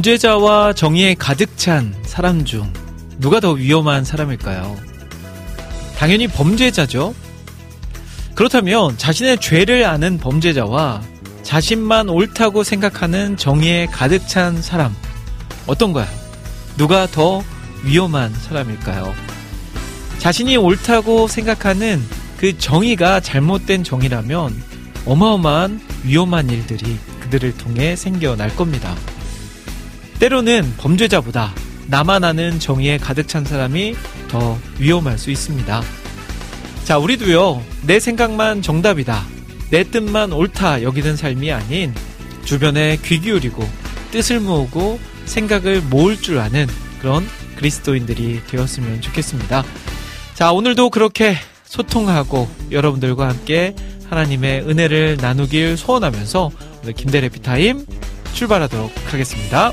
범죄자와 정의에 가득 찬 사람 중 누가 더 위험한 사람일까요? 당연히 범죄자죠. 그렇다면 자신의 죄를 아는 범죄자와 자신만 옳다고 생각하는 정의에 가득 찬 사람 어떤가요? 누가 더 위험한 사람일까요? 자신이 옳다고 생각하는 그 정의가 잘못된 정의라면 어마어마한 위험한 일들이 그들을 통해 생겨날 겁니다. 때로는 범죄자보다 나만 아는 정의에 가득 찬 사람이 더 위험할 수 있습니다. 자, 우리도요, 내 생각만 정답이다. 내 뜻만 옳다 여기는 삶이 아닌 주변에 귀 기울이고 뜻을 모으고 생각을 모을 줄 아는 그런 그리스도인들이 되었으면 좋겠습니다. 자, 오늘도 그렇게 소통하고 여러분들과 함께 하나님의 은혜를 나누길 소원하면서 오늘 김대래 피타임 출발하도록 하겠습니다.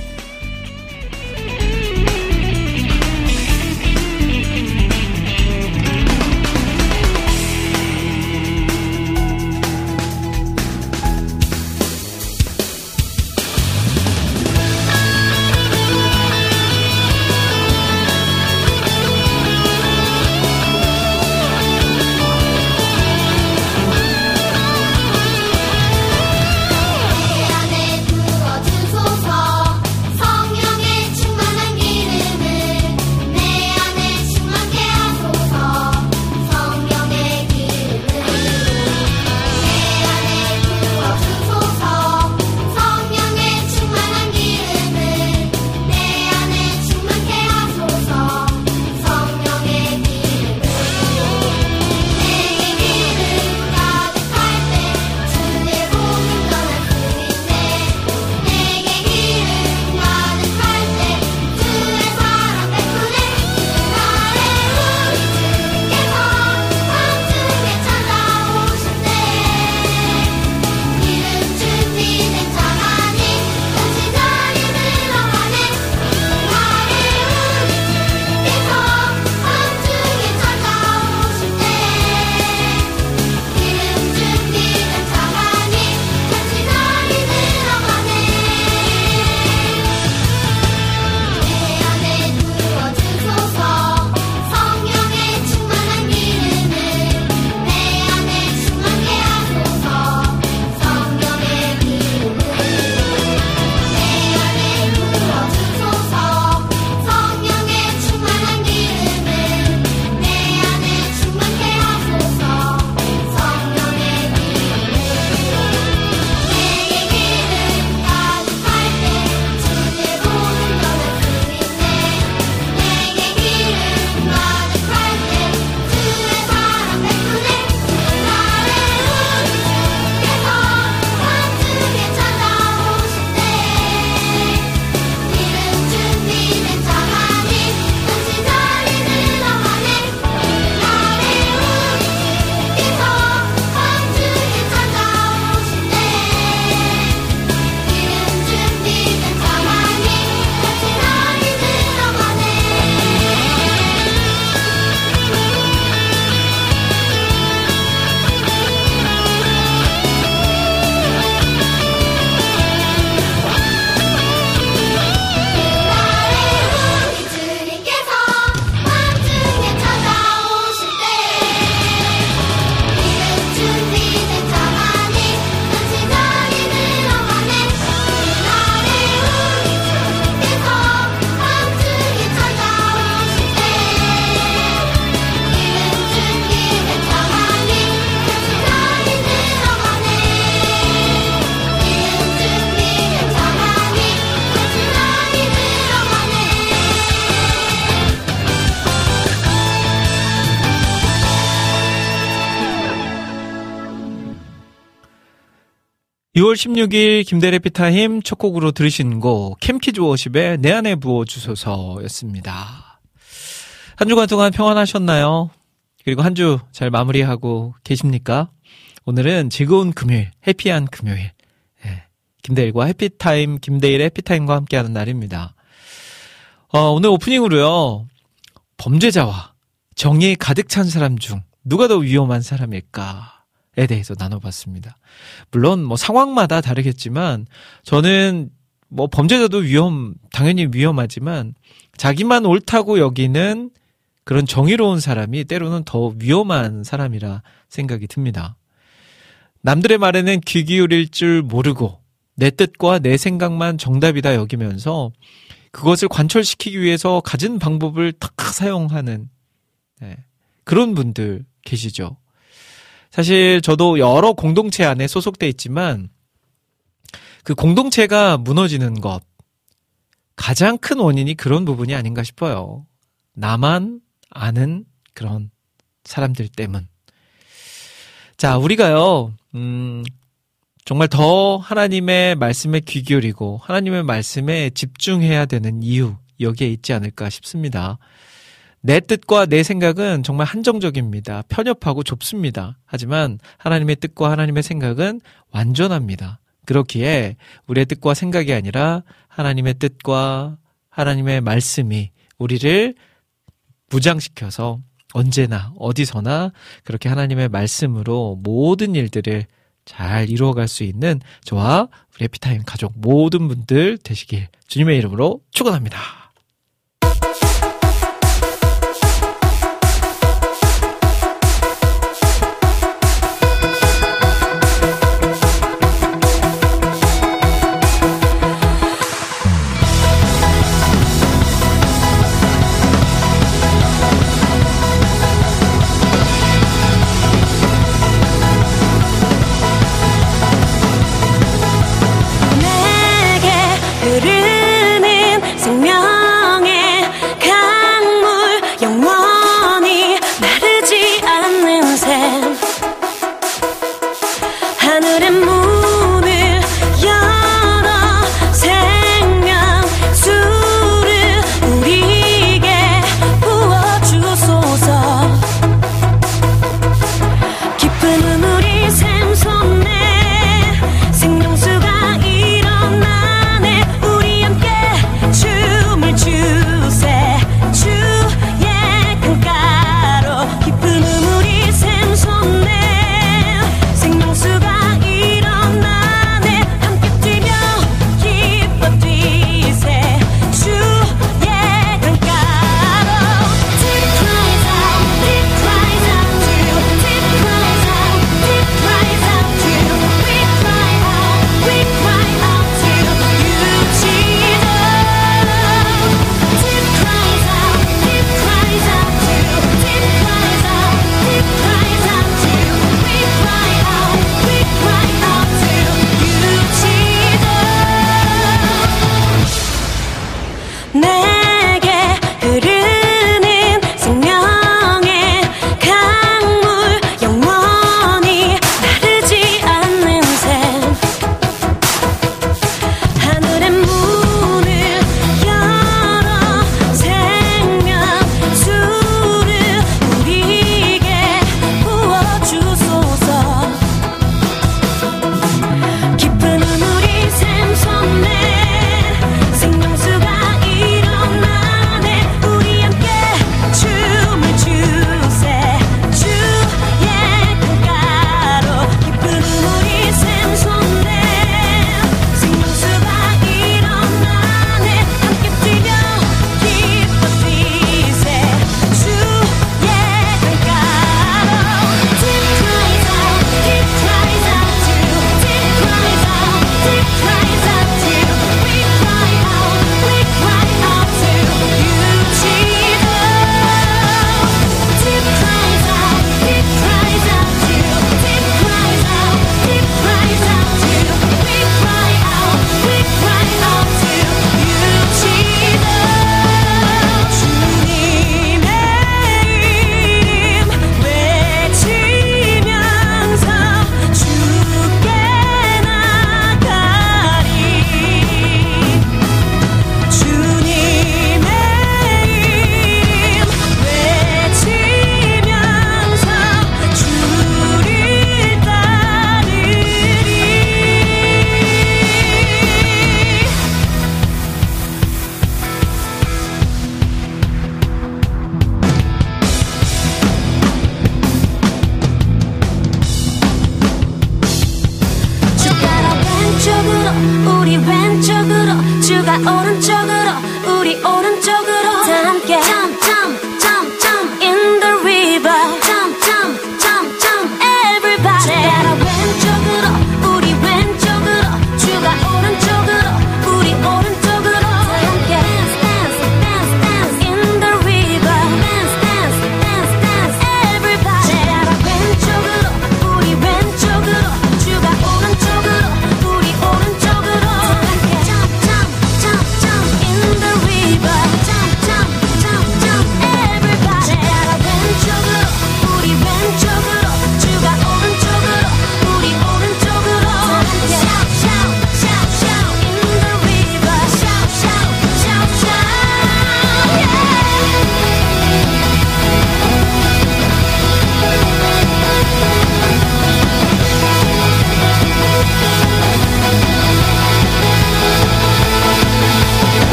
6월 16일 김대일의 해피타임 첫 곡으로 들으신 곡 캠키즈 워십의 내 안에 부어주소서였습니다. 한 주간 동안 평안하셨나요? 그리고 한 주 잘 마무리하고 계십니까? 오늘은 즐거운 금요일, happy한 금요일. 네. 김대일과 해피타임, 김대일의 해피타임과 함께하는 날입니다. 어, 오늘 오프닝으로요. 범죄자와 정의에 가득 찬 사람 중 누가 더 위험한 사람일까에 대해서 나눠봤습니다. 물론 뭐 상황마다 다르겠지만 저는 뭐 범죄자도 위험, 당연히 위험하지만 자기만 옳다고 여기는 그런 정의로운 사람이 때로는 더 위험한 사람이라 생각이 듭니다. 남들의 말에는 귀 기울일 줄 모르고 내 뜻과 내 생각만 정답이다 여기면서 그것을 관철시키기 위해서 가진 방법을 탁 사용하는 네, 그런 분들 계시죠. 사실 저도 여러 공동체 안에 소속돼 있지만 그 공동체가 무너지는 것 가장 큰 원인이 그런 부분이 아닌가 싶어요. 나만 아는 그런 사람들 때문. 자, 우리가요, 음, 정말 더 하나님의 말씀에 귀 기울이고 하나님의 말씀에 집중해야 되는 이유, 여기에 있지 않을까 싶습니다. 내 뜻과 내 생각은 정말 한정적입니다. 편협하고 좁습니다. 하지만 하나님의 뜻과 하나님의 생각은 완전합니다. 그렇기에 우리의 뜻과 생각이 아니라 하나님의 뜻과 하나님의 말씀이 우리를 무장시켜서 언제나 어디서나 그렇게 하나님의 말씀으로 모든 일들을 잘 이루어갈 수 있는 저와 우리 해피타임 가족 모든 분들 되시길 주님의 이름으로 축원합니다.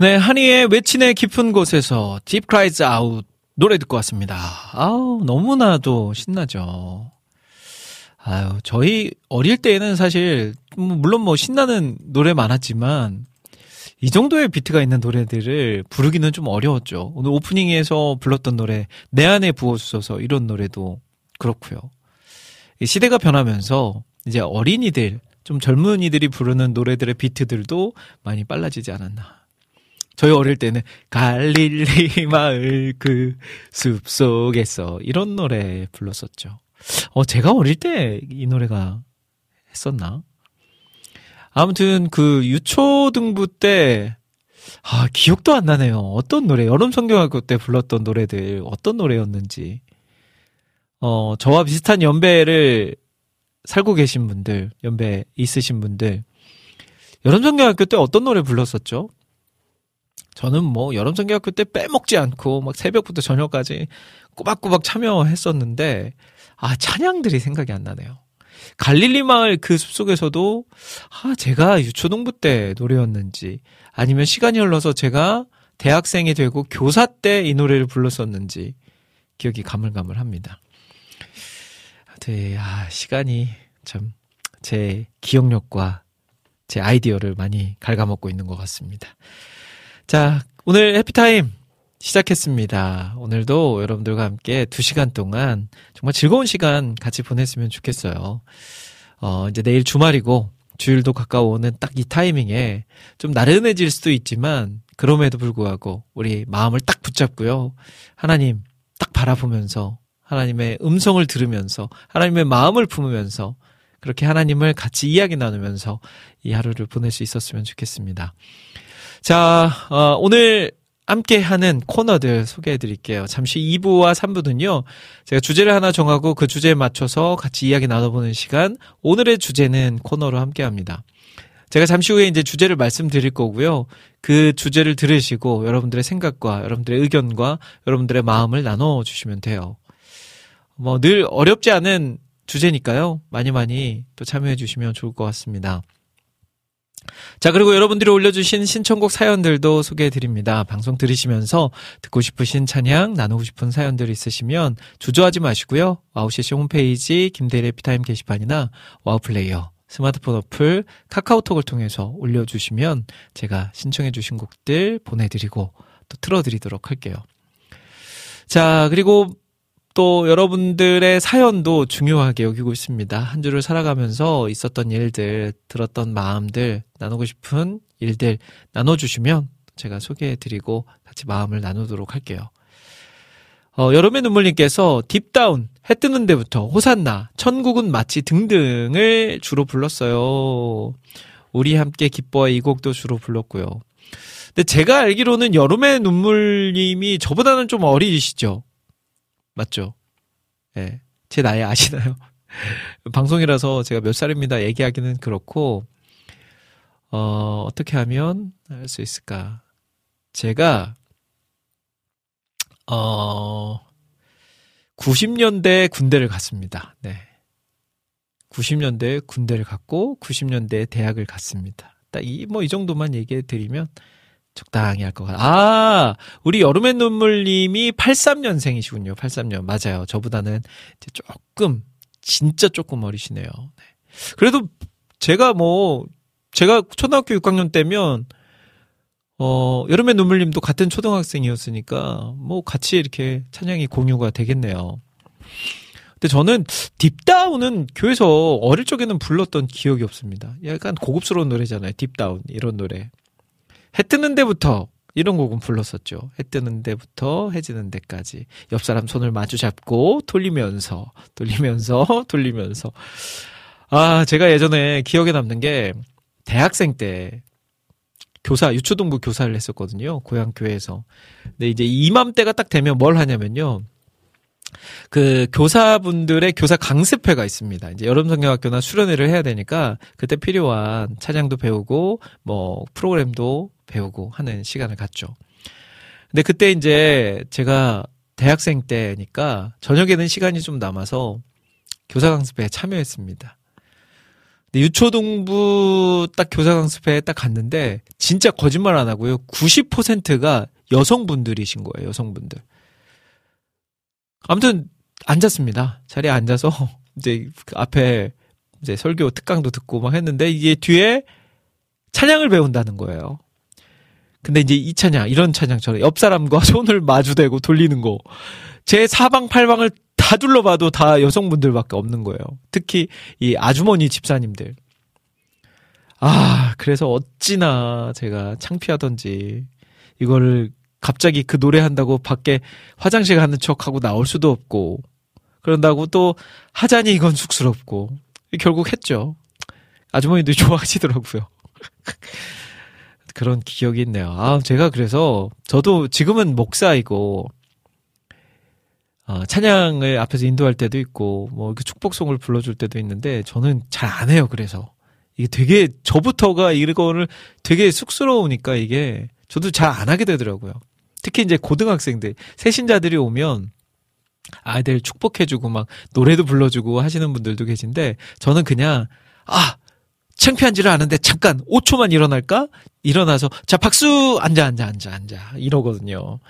네, 한이의 외친의 깊은 곳에서 Deep Cries Out 노래 듣고 왔습니다. 아우, 너무나도 신나죠. 아유, 저희 어릴 때에는 사실, 뭐 물론 뭐 신나는 노래 많았지만, 이 정도의 비트가 있는 노래들을 부르기는 좀 어려웠죠. 오늘 오프닝에서 불렀던 노래, 내 안에 부어주소서 이런 노래도 그렇고요. 이 시대가 변하면서 이제 어린이들, 좀 젊은이들이 부르는 노래들의 비트들도 많이 빨라지지 않았나. 저희 어릴 때는 갈릴리 마을 그 숲속에서 이런 노래 불렀었죠. 어, 제가 어릴 때 이 노래가 했었나? 아무튼 그 유초등부 때 아, 기억도 안 나네요. 어떤 노래, 여름 성경학교 때 불렀던 노래들 어떤 노래였는지. 어, 저와 비슷한 연배를 살고 계신 분들, 연배 있으신 분들 여름 성경학교 때 어떤 노래 불렀었죠? 저는 뭐 여름 성경학교 때 빼먹지 않고 막 새벽부터 저녁까지 꼬박꼬박 참여했었는데 아 찬양들이 생각이 안 나네요. 갈릴리 마을 그 숲속에서도 아 제가 유초등부 때 노래였는지 아니면 시간이 흘러서 제가 대학생이 되고 교사 때 이 노래를 불렀었는지 기억이 가물가물합니다. 네, 아 시간이 참 제 기억력과 제 아이디어를 많이 갉아먹고 있는 것 같습니다. 자, 오늘 해피타임 시작했습니다. 오늘도 여러분들과 함께 두 시간 동안 정말 즐거운 시간 같이 보냈으면 좋겠어요. 어, 이제 내일 주말이고 주일도 가까워오는 딱 이 타이밍에 좀 나른해질 수도 있지만 그럼에도 불구하고 우리 마음을 딱 붙잡고요. 하나님 딱 바라보면서 하나님의 음성을 들으면서 하나님의 마음을 품으면서 그렇게 하나님을 같이 이야기 나누면서 이 하루를 보낼 수 있었으면 좋겠습니다. 자, 어, 오늘 함께 하는 코너들 소개해 드릴게요. 잠시 2부와 3부는요, 제가 주제를 하나 정하고 그 주제에 맞춰서 같이 이야기 나눠보는 시간, 오늘의 주제는 코너로 함께 합니다. 제가 잠시 후에 이제 주제를 말씀드릴 거고요. 그 주제를 들으시고 여러분들의 생각과 여러분들의 의견과 여러분들의 마음을 나눠 주시면 돼요. 뭐 늘 어렵지 않은 주제니까요. 많이 많이 또 참여해 주시면 좋을 것 같습니다. 자, 그리고 여러분들이 올려주신 신청곡 사연들도 소개해 드립니다. 방송 들으시면서 듣고 싶으신 찬양, 나누고 싶은 사연들 있으시면 주저하지 마시고요. 와우CCM 홈페이지 김대일의 해피타임 게시판이나 와우플레이어, 스마트폰 어플, 카카오톡을 통해서 올려주시면 제가 신청해 주신 곡들 보내드리고 또 틀어드리도록 할게요. 자, 그리고 또 여러분들의 사연도 중요하게 여기고 있습니다. 한 주를 살아가면서 있었던 일들, 들었던 마음들, 나누고 싶은 일들 나눠주시면 제가 소개해드리고 같이 마음을 나누도록 할게요. 어, 여름의 눈물님께서 딥다운, 해 뜨는 데부터, 호산나, 천국은 마치 등등을 주로 불렀어요. 우리 함께 기뻐해 이 곡도 주로 불렀고요. 근데 제가 알기로는 여름의 눈물님이 저보다는 좀 어리시죠? 맞죠? 예. 네. 제 나이 아시나요? 방송이라서 제가 몇 살입니다 얘기하기는 그렇고, 어, 어떻게 하면 할수 있을까? 제가, 어, 90년대 군대를 갔습니다. 네. 90년대 군대를 갔고, 90년대 대학을 갔습니다. 딱 이, 뭐, 이 정도만 얘기해 드리면 적당히 할 것 같아요. 아, 우리 여름의 눈물님이 83년생이시군요. 83년. 맞아요. 저보다는 조금, 진짜 조금 어리시네요. 네. 그래도 제가 뭐, 제가 초등학교 6학년 때면 어, 여름의 눈물님도 같은 초등학생이었으니까 뭐 같이 이렇게 찬양이 공유가 되겠네요. 근데 저는 Deep Down은 교회에서 어릴 적에는 불렀던 기억이 없습니다. 약간 고급스러운 노래잖아요. Deep Down 이런 노래. 해 뜨는 데부터 이런 곡은 불렀었죠. 해 뜨는 데부터 해지는 데까지 옆 사람 손을 마주 잡고 돌리면서 돌리면서 돌리면서 아 제가 예전에 기억에 남는 게 대학생 때 교사 유초등부 교사를 했었거든요. 고향 교회에서. 근데 이제 이맘때가 딱 되면 뭘 하냐면요. 그 교사분들의 교사 강습회가 있습니다. 이제 여름 성경학교나 수련회를 해야 되니까 그때 필요한 찬양도 배우고 뭐 프로그램도 배우고 하는 시간을 갖죠. 근데 그때 이제 제가 대학생 때니까 저녁에는 시간이 좀 남아서 교사 강습회에 참여했습니다. 유초동부 딱 교사 강습회에 딱 갔는데 진짜 거짓말 안 하고요. 90%가 여성분들이신 거예요. 여성분들. 아무튼 앉았습니다. 자리에 앉아서 이제 그 앞에 이제 설교 특강도 듣고 막 했는데 이게 뒤에 찬양을 배운다는 거예요. 근데 이제 이 찬양, 이런 찬양처럼 옆 사람과 손을 마주대고 돌리는 거. 제 사방팔방을 다 둘러봐도 다 여성분들밖에 없는 거예요. 특히 이 아주머니 집사님들. 아, 그래서 어찌나 제가 창피하던지 이거를 갑자기 그 노래 한다고 밖에 화장실 가는 척 하고 나올 수도 없고 그런다고 또 하자니 이건 쑥스럽고 결국 했죠. 아주머니들이 좋아하시더라고요. 그런 기억이 있네요. 아, 제가 그래서 저도 지금은 목사이고 어, 찬양을 앞에서 인도할 때도 있고 뭐 축복송을 불러줄 때도 있는데 저는 잘 안 해요. 그래서 이게 되게 저부터가 이거를 되게 쑥스러우니까 이게 저도 잘 안 하게 되더라고요. 특히 이제 고등학생들 새신자들이 오면 아이들 축복해주고 막 노래도 불러주고 하시는 분들도 계신데 저는 그냥 아 창피한지를 아는데 잠깐 5초만 일어날까? 일어나서 자 박수 앉아 앉아 앉아 앉아 이러거든요.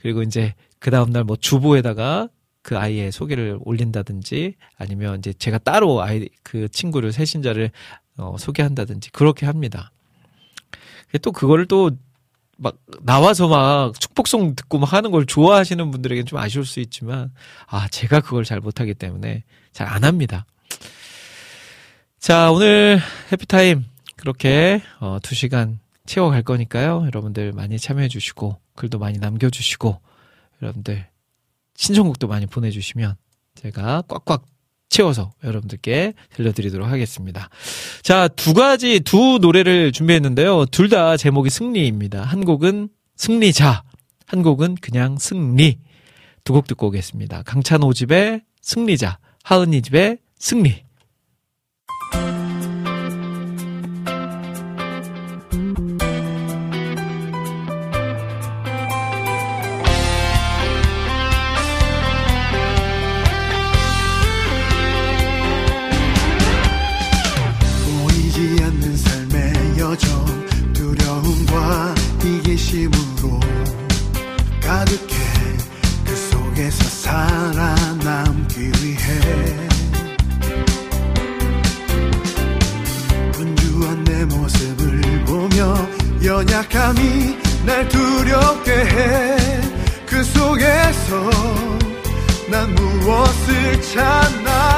그리고 이제 그 다음 날 뭐 주보에다가 그 아이의 소개를 올린다든지 아니면 이제 제가 따로 아이 그 친구를 새신자를 어, 소개한다든지 그렇게 합니다. 또 그거를 또 막 나와서 막 축복송 듣고 막 하는 걸 좋아하시는 분들에게는 좀 아쉬울 수 있지만 아 제가 그걸 잘 못하기 때문에 잘 안 합니다. 자 오늘 해피타임 그렇게 어, 2시간 채워갈 거니까요. 여러분들 많이 참여해 주시고 글도 많이 남겨 주시고 여러분들 신청곡도 많이 보내 주시면 제가 꽉꽉 채워서 여러분들께 들려드리도록 하겠습니다. 자, 두 가지, 두 노래를 준비했는데요. 둘 다 제목이 승리입니다. 한 곡은 승리자, 한 곡은 그냥 승리. 두 곡 듣고 오겠습니다. 강찬호 집의 승리자, 하은이 집의 승리. 연약함이 날 두렵게 해. 그 속에서 난 무엇을 찾나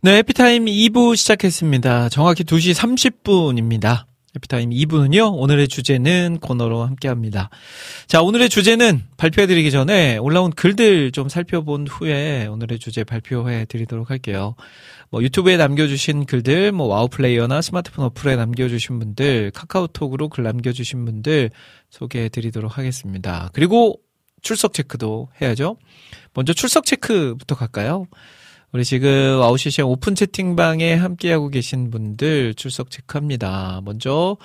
네, 해피타임 2부 시작했습니다. 정확히 2시 30분입니다. 해피타임 2부는요, 오늘의 주제는 코너로 함께 합니다. 자, 오늘의 주제는 발표해드리기 전에 올라온 글들 좀 살펴본 후에 오늘의 주제 발표해드리도록 할게요. 뭐 유튜브에 남겨주신 글들, 뭐 와우 플레이어나 스마트폰 어플에 남겨주신 분들, 카카오톡으로 글 남겨주신 분들 소개해드리도록 하겠습니다. 그리고 출석 체크도 해야죠. 먼저 출석 체크부터 갈까요? 우리 지금 아웃시시 오픈 채팅방에 함께하고 계신 분들 출석 체크합니다. 먼저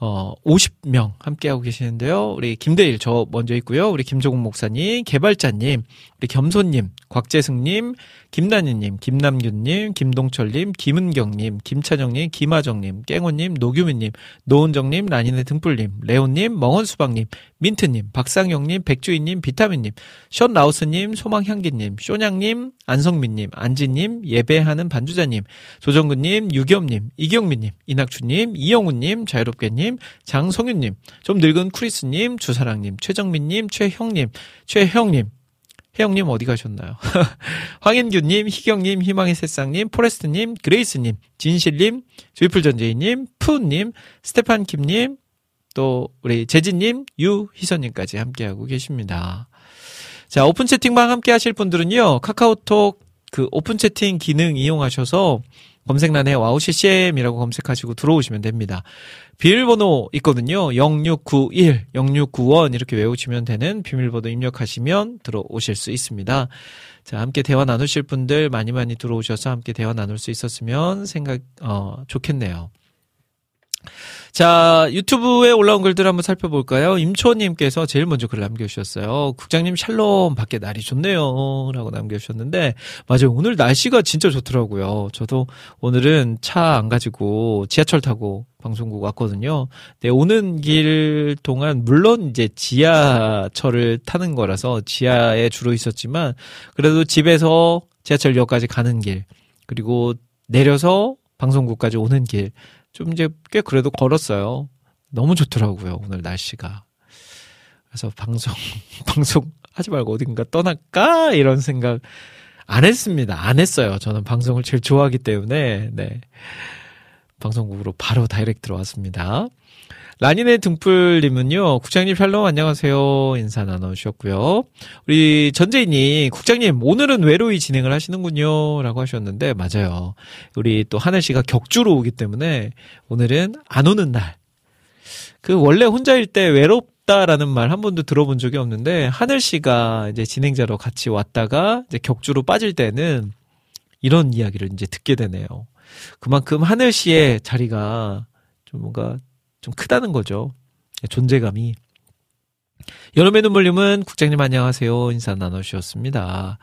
어, 50명 함께하고 계시는데요. 우리 김대일, 저 먼저 있고요. 우리 김조국 목사님, 개발자님, 우리 겸손님, 곽재승님, 김단희님, 김남균님, 김동철님, 김은경님, 김찬영님, 김하정님, 깽호님, 노규민님, 노은정님, 라니네 등불님, 레온님, 멍원수박님, 민트님, 박상영님, 백주희님, 비타민님, 션 라우스님, 소망향기님, 쇼냥님, 안성민님, 안지님, 예배하는 반주자님, 조정근님, 유겸님, 이경민님, 이낙주님, 이영훈님, 자유롭게님, 장성윤님, 좀 늙은 크리스님, 주사랑님, 최정민님, 최형님, 최형님, 혜영님 어디 가셨나요? 황인규님, 희경님, 희망의 새싹님, 포레스트님, 그레이스님, 진실님, 주이풀 전재희님, 푸님, 스테판 킴님, 또 우리 재진님, 유희선님까지 함께하고 계십니다. 자, 오픈 채팅방 함께 하실 분들은요, 카카오톡 그 오픈 채팅 기능 이용하셔서 검색란에 와우 CCM이라고 검색하시고 들어오시면 됩니다. 비밀번호 있거든요. 0691, 0691 이렇게 외우시면 되는 비밀번호 입력하시면 들어오실 수 있습니다. 자, 함께 대화 나누실 분들 많이 많이 들어오셔서 함께 대화 나눌 수 있었으면 생각, 어, 좋겠네요. 자, 유튜브에 올라온 글들 한번 살펴볼까요? 임초님께서 제일 먼저 글 남겨주셨어요. 국장님 샬롬 밖에 날이 좋네요. 라고 남겨주셨는데, 맞아요. 오늘 날씨가 진짜 좋더라고요. 저도 오늘은 차 안 가지고 지하철 타고 방송국 왔거든요. 네, 오는 길 동안, 물론 이제 지하철을 타는 거라서 지하에 주로 있었지만, 그래도 집에서 지하철역까지 가는 길, 그리고 내려서 방송국까지 오는 길, 좀 이제 꽤 그래도 걸었어요. 너무 좋더라고요, 오늘 날씨가. 그래서 방송, 방송 하지 말고 어딘가 떠날까? 이런 생각 안 했습니다. 안 했어요. 저는 방송을 제일 좋아하기 때문에, 네. 방송국으로 바로 다이렉트 들어왔습니다. 라니네 등불님은요, 국장님 샬롬 안녕하세요. 인사 나눠주셨고요. 우리 전재인님, 국장님, 오늘은 외로이 진행을 하시는군요. 라고 하셨는데, 맞아요. 우리 또 하늘 씨가 격주로 오기 때문에, 오늘은 안 오는 날. 그 원래 혼자일 때 외롭다라는 말 한 번도 들어본 적이 없는데, 하늘 씨가 이제 진행자로 같이 왔다가, 이제 격주로 빠질 때는, 이런 이야기를 이제 듣게 되네요. 그만큼 하늘 씨의 자리가 좀 뭔가 좀 크다는 거죠. 존재감이. 여름의 눈물님은 국장님 안녕하세요. 인사 나눠주셨습니다.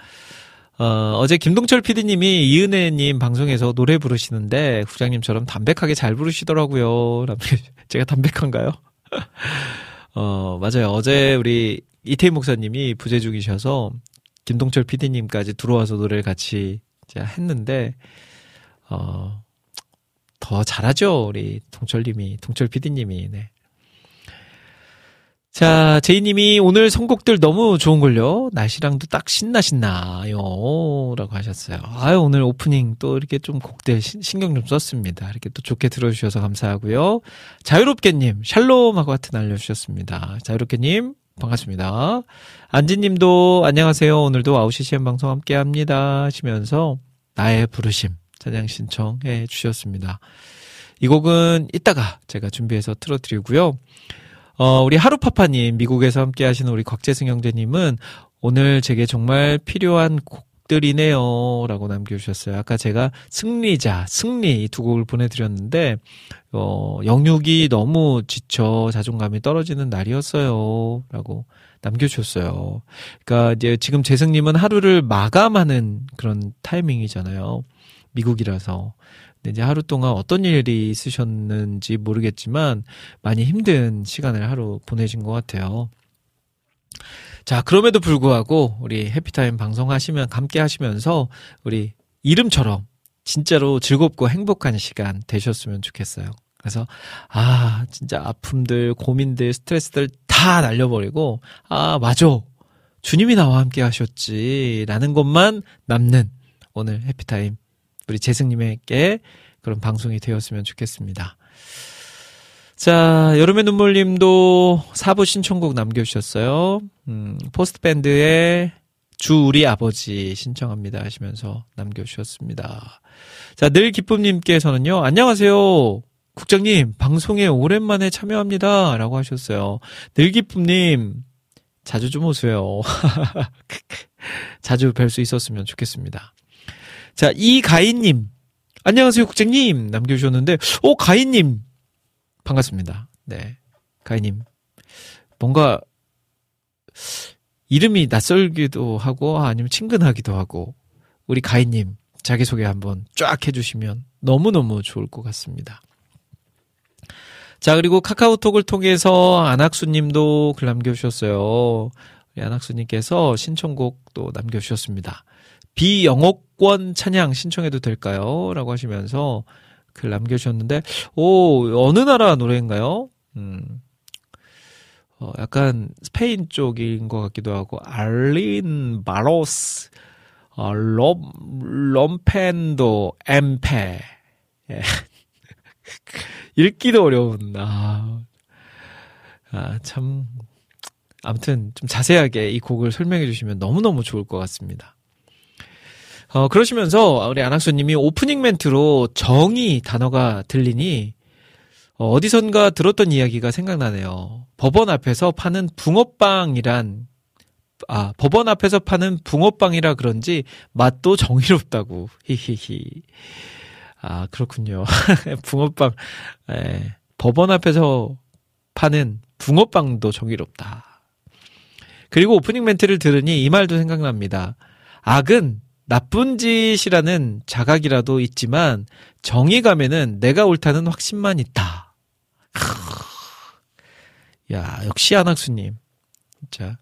어, 어제 김동철 PD님이 이은혜님 방송에서 노래 부르시는데 국장님처럼 담백하게 잘 부르시더라고요. 제가 담백한가요? 어, 맞아요. 어제 우리 이태희 목사님이 부재 중이셔서 김동철 PD님까지 들어와서 노래를 같이 했는데, 어, 더 잘하죠. 우리 동철님이, 동철 PD님이, 네. 자, 제이님이 오늘 선곡들 너무 좋은걸요? 날씨랑도 딱 신나, 신나요. 라고 하셨어요. 아유, 오늘 오프닝 또 이렇게 좀 곡들 신경 좀 썼습니다. 이렇게 또 좋게 들어주셔서 감사하고요. 자유롭게님, 샬롬하고 하트 날려주셨습니다. 자유롭게님, 반갑습니다. 안지님도 안녕하세요. 오늘도 아웃시 시험 방송 함께 합니다. 하시면서 나의 부르심. 찬양 신청해 주셨습니다. 이 곡은 이따가 제가 준비해서 틀어드리고요. 어, 우리 하루파파님, 미국에서 함께 하시는 우리 곽재승 형제님은 오늘 제게 정말 필요한 곡 곡들이네요. 라고 남겨주셨어요. 아까 제가 승리자, 승리 두 곡을 보내드렸는데, 어, 영육이 너무 지쳐 자존감이 떨어지는 날이었어요. 라고 남겨주셨어요. 그러니까 이제 지금 재승님은 하루를 마감하는 그런 타이밍이잖아요. 미국이라서. 근데 이제 하루 동안 어떤 일이 있으셨는지 모르겠지만 많이 힘든 시간을 하루 보내신 것 같아요. 자, 그럼에도 불구하고 우리 해피타임 방송하시면 함께 하시면서 우리 이름처럼 진짜로 즐겁고 행복한 시간 되셨으면 좋겠어요. 그래서 아, 진짜 아픔들, 고민들, 스트레스들 다 날려버리고 아, 맞아. 주님이 나와 함께 하셨지라는 것만 남는 오늘 해피타임 우리 재승님에게 그런 방송이 되었으면 좋겠습니다. 자, 여름의 눈물님도 사부 신청곡 남겨주셨어요. 음, 포스트밴드의 주 우리 아버지 신청합니다 하시면서 남겨주셨습니다. 자, 늘 기쁨님께서는요, 안녕하세요. 국장님, 방송에 오랜만에 참여합니다. 라고 하셨어요. 늘 기쁨님, 자주 좀 오세요. 자주 뵐 수 있었으면 좋겠습니다. 자, 이가인님. 안녕하세요, 국장님. 남겨주셨는데, 오, 가인님. 반갑습니다. 네. 가인님. 뭔가, 이름이 낯설기도 하고, 아니면 친근하기도 하고, 우리 가인님, 자기소개 한번 쫙 해주시면 너무너무 좋을 것 같습니다. 자, 그리고 카카오톡을 통해서 안학수 님도 글 남겨주셨어요. 우리 안학수 님께서 신청곡도 남겨주셨습니다. 비영어권 찬양 신청해도 될까요? 라고 하시면서 글 남겨주셨는데, 오, 어느 나라 노래인가요? 음, 어, 약간 스페인 쪽인 것 같기도 하고, 알린 바로스, 어, 롬, 롬펜도 엠페. 예. 읽기도 어려운, 아, 아, 참, 아무튼 좀 자세하게 이 곡을 설명해 주시면 너무너무 좋을 것 같습니다. 어, 그러시면서 우리 안학수님이 오프닝 멘트로 정의 단어가 들리니 어, 어디선가 들었던 이야기가 생각나네요. 법원 앞에서 파는 붕어빵이란 아 법원 앞에서 파는 붕어빵이라 그런지 맛도 정의롭다고 히히히 아 그렇군요. 붕어빵 에, 법원 앞에서 파는 붕어빵도 정의롭다. 그리고 오프닝 멘트를 들으니 이 말도 생각납니다. 악은 나쁜 짓이라는 자각이라도 있지만 정의감에는 내가 옳다는 확신만 있다. 야, 역시 안학수님. 진짜.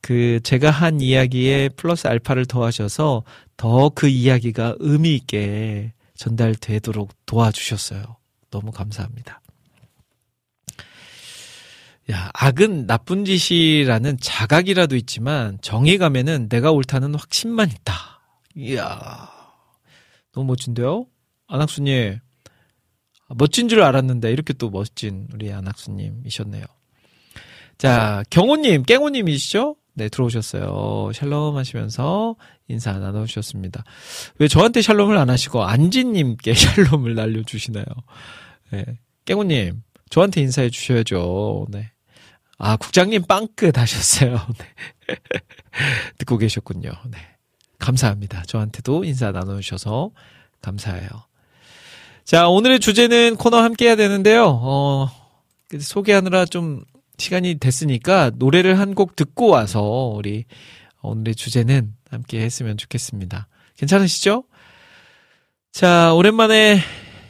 그, 제가 한 이야기에 플러스 알파를 더하셔서 더 그 이야기가 의미 있게 전달되도록 도와주셨어요. 너무 감사합니다. 야, 악은 나쁜 짓이라는 자각이라도 있지만 정의감에는 내가 옳다는 확신만 있다. 이야, 너무 멋진데요? 안학수님. 멋진 줄 알았는데, 이렇게 또 멋진 우리 안학수님이셨네요. 자, 경호님, 깽호님이시죠? 네, 들어오셨어요. 샬롬 하시면서 인사 나눠주셨습니다. 왜 저한테 샬롬을 안 하시고 안지님께 샬롬을 날려주시나요? 네. 깽호님, 저한테 인사해 주셔야죠. 네. 아, 국장님 빵끝 하셨어요. 네. 듣고 계셨군요. 네. 감사합니다. 저한테도 인사 나눠주셔서 감사해요. 자, 오늘의 주제는 코너 함께 해야 되는데요. 어, 소개하느라 좀 시간이 됐으니까 노래를 한 곡 듣고 와서 우리 오늘의 주제는 함께 했으면 좋겠습니다. 괜찮으시죠? 자, 오랜만에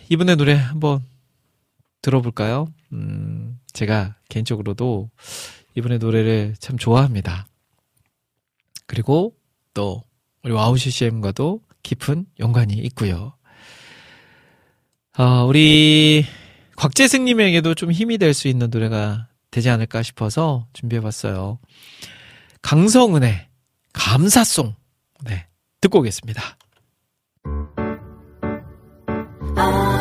이분의 노래 한번 들어볼까요? 음, 제가 개인적으로도 이분의 노래를 참 좋아합니다. 그리고 또 우리 와우 CCM과도 깊은 연관이 있고요. 어, 우리 곽재승님에게도 좀 힘이 될 수 있는 노래가 되지 않을까 싶어서 준비해봤어요. 강성은의 감사송. 네. 듣고 오겠습니다. 하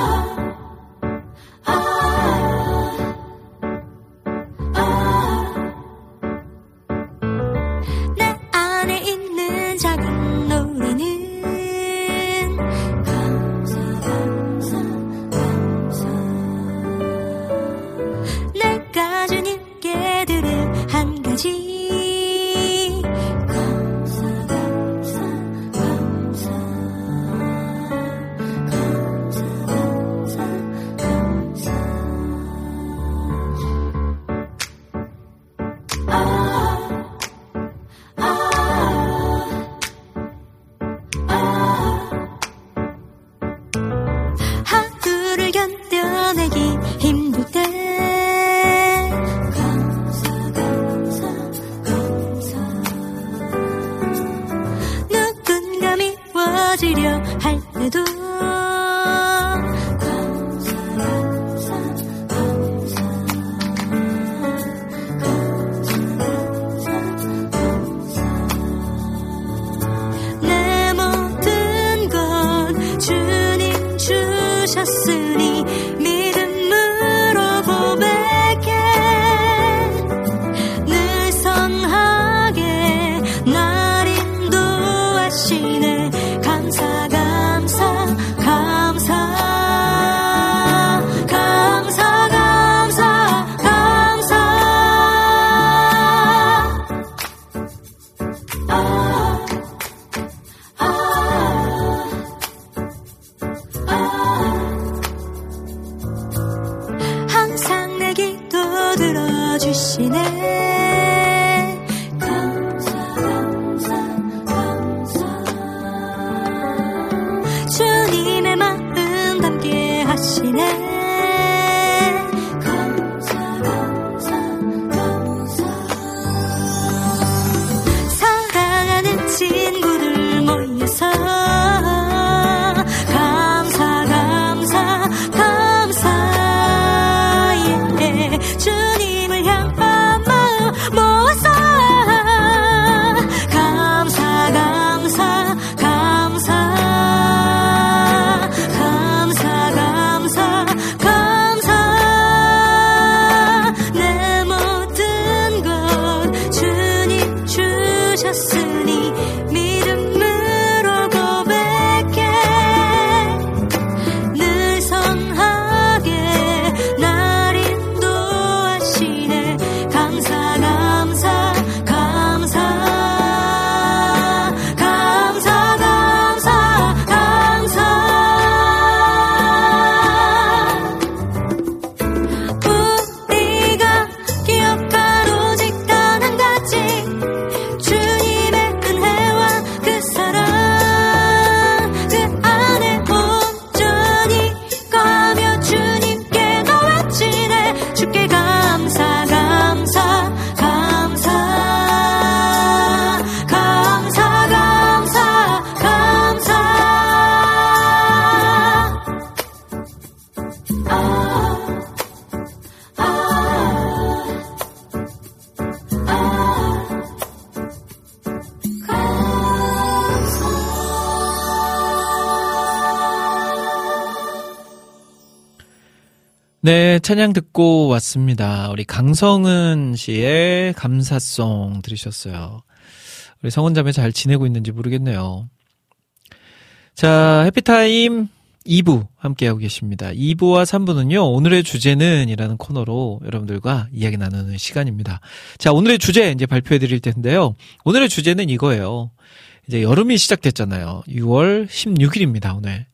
네, 찬양 듣고 왔습니다. 우리 강성은 씨의 감사송 들으셨어요. 우리 성원자매 잘 지내고 있는지 모르겠네요. 자, 해피타임 2부 함께하고 계십니다. 2부와 3부는요, 오늘의 주제는 이라는 코너로 여러분들과 이야기 나누는 시간입니다. 자, 오늘의 주제 이제 발표해 드릴 텐데요. 오늘의 주제는 이거예요. 이제 여름이 시작됐잖아요. 6월 16일입니다, 오늘.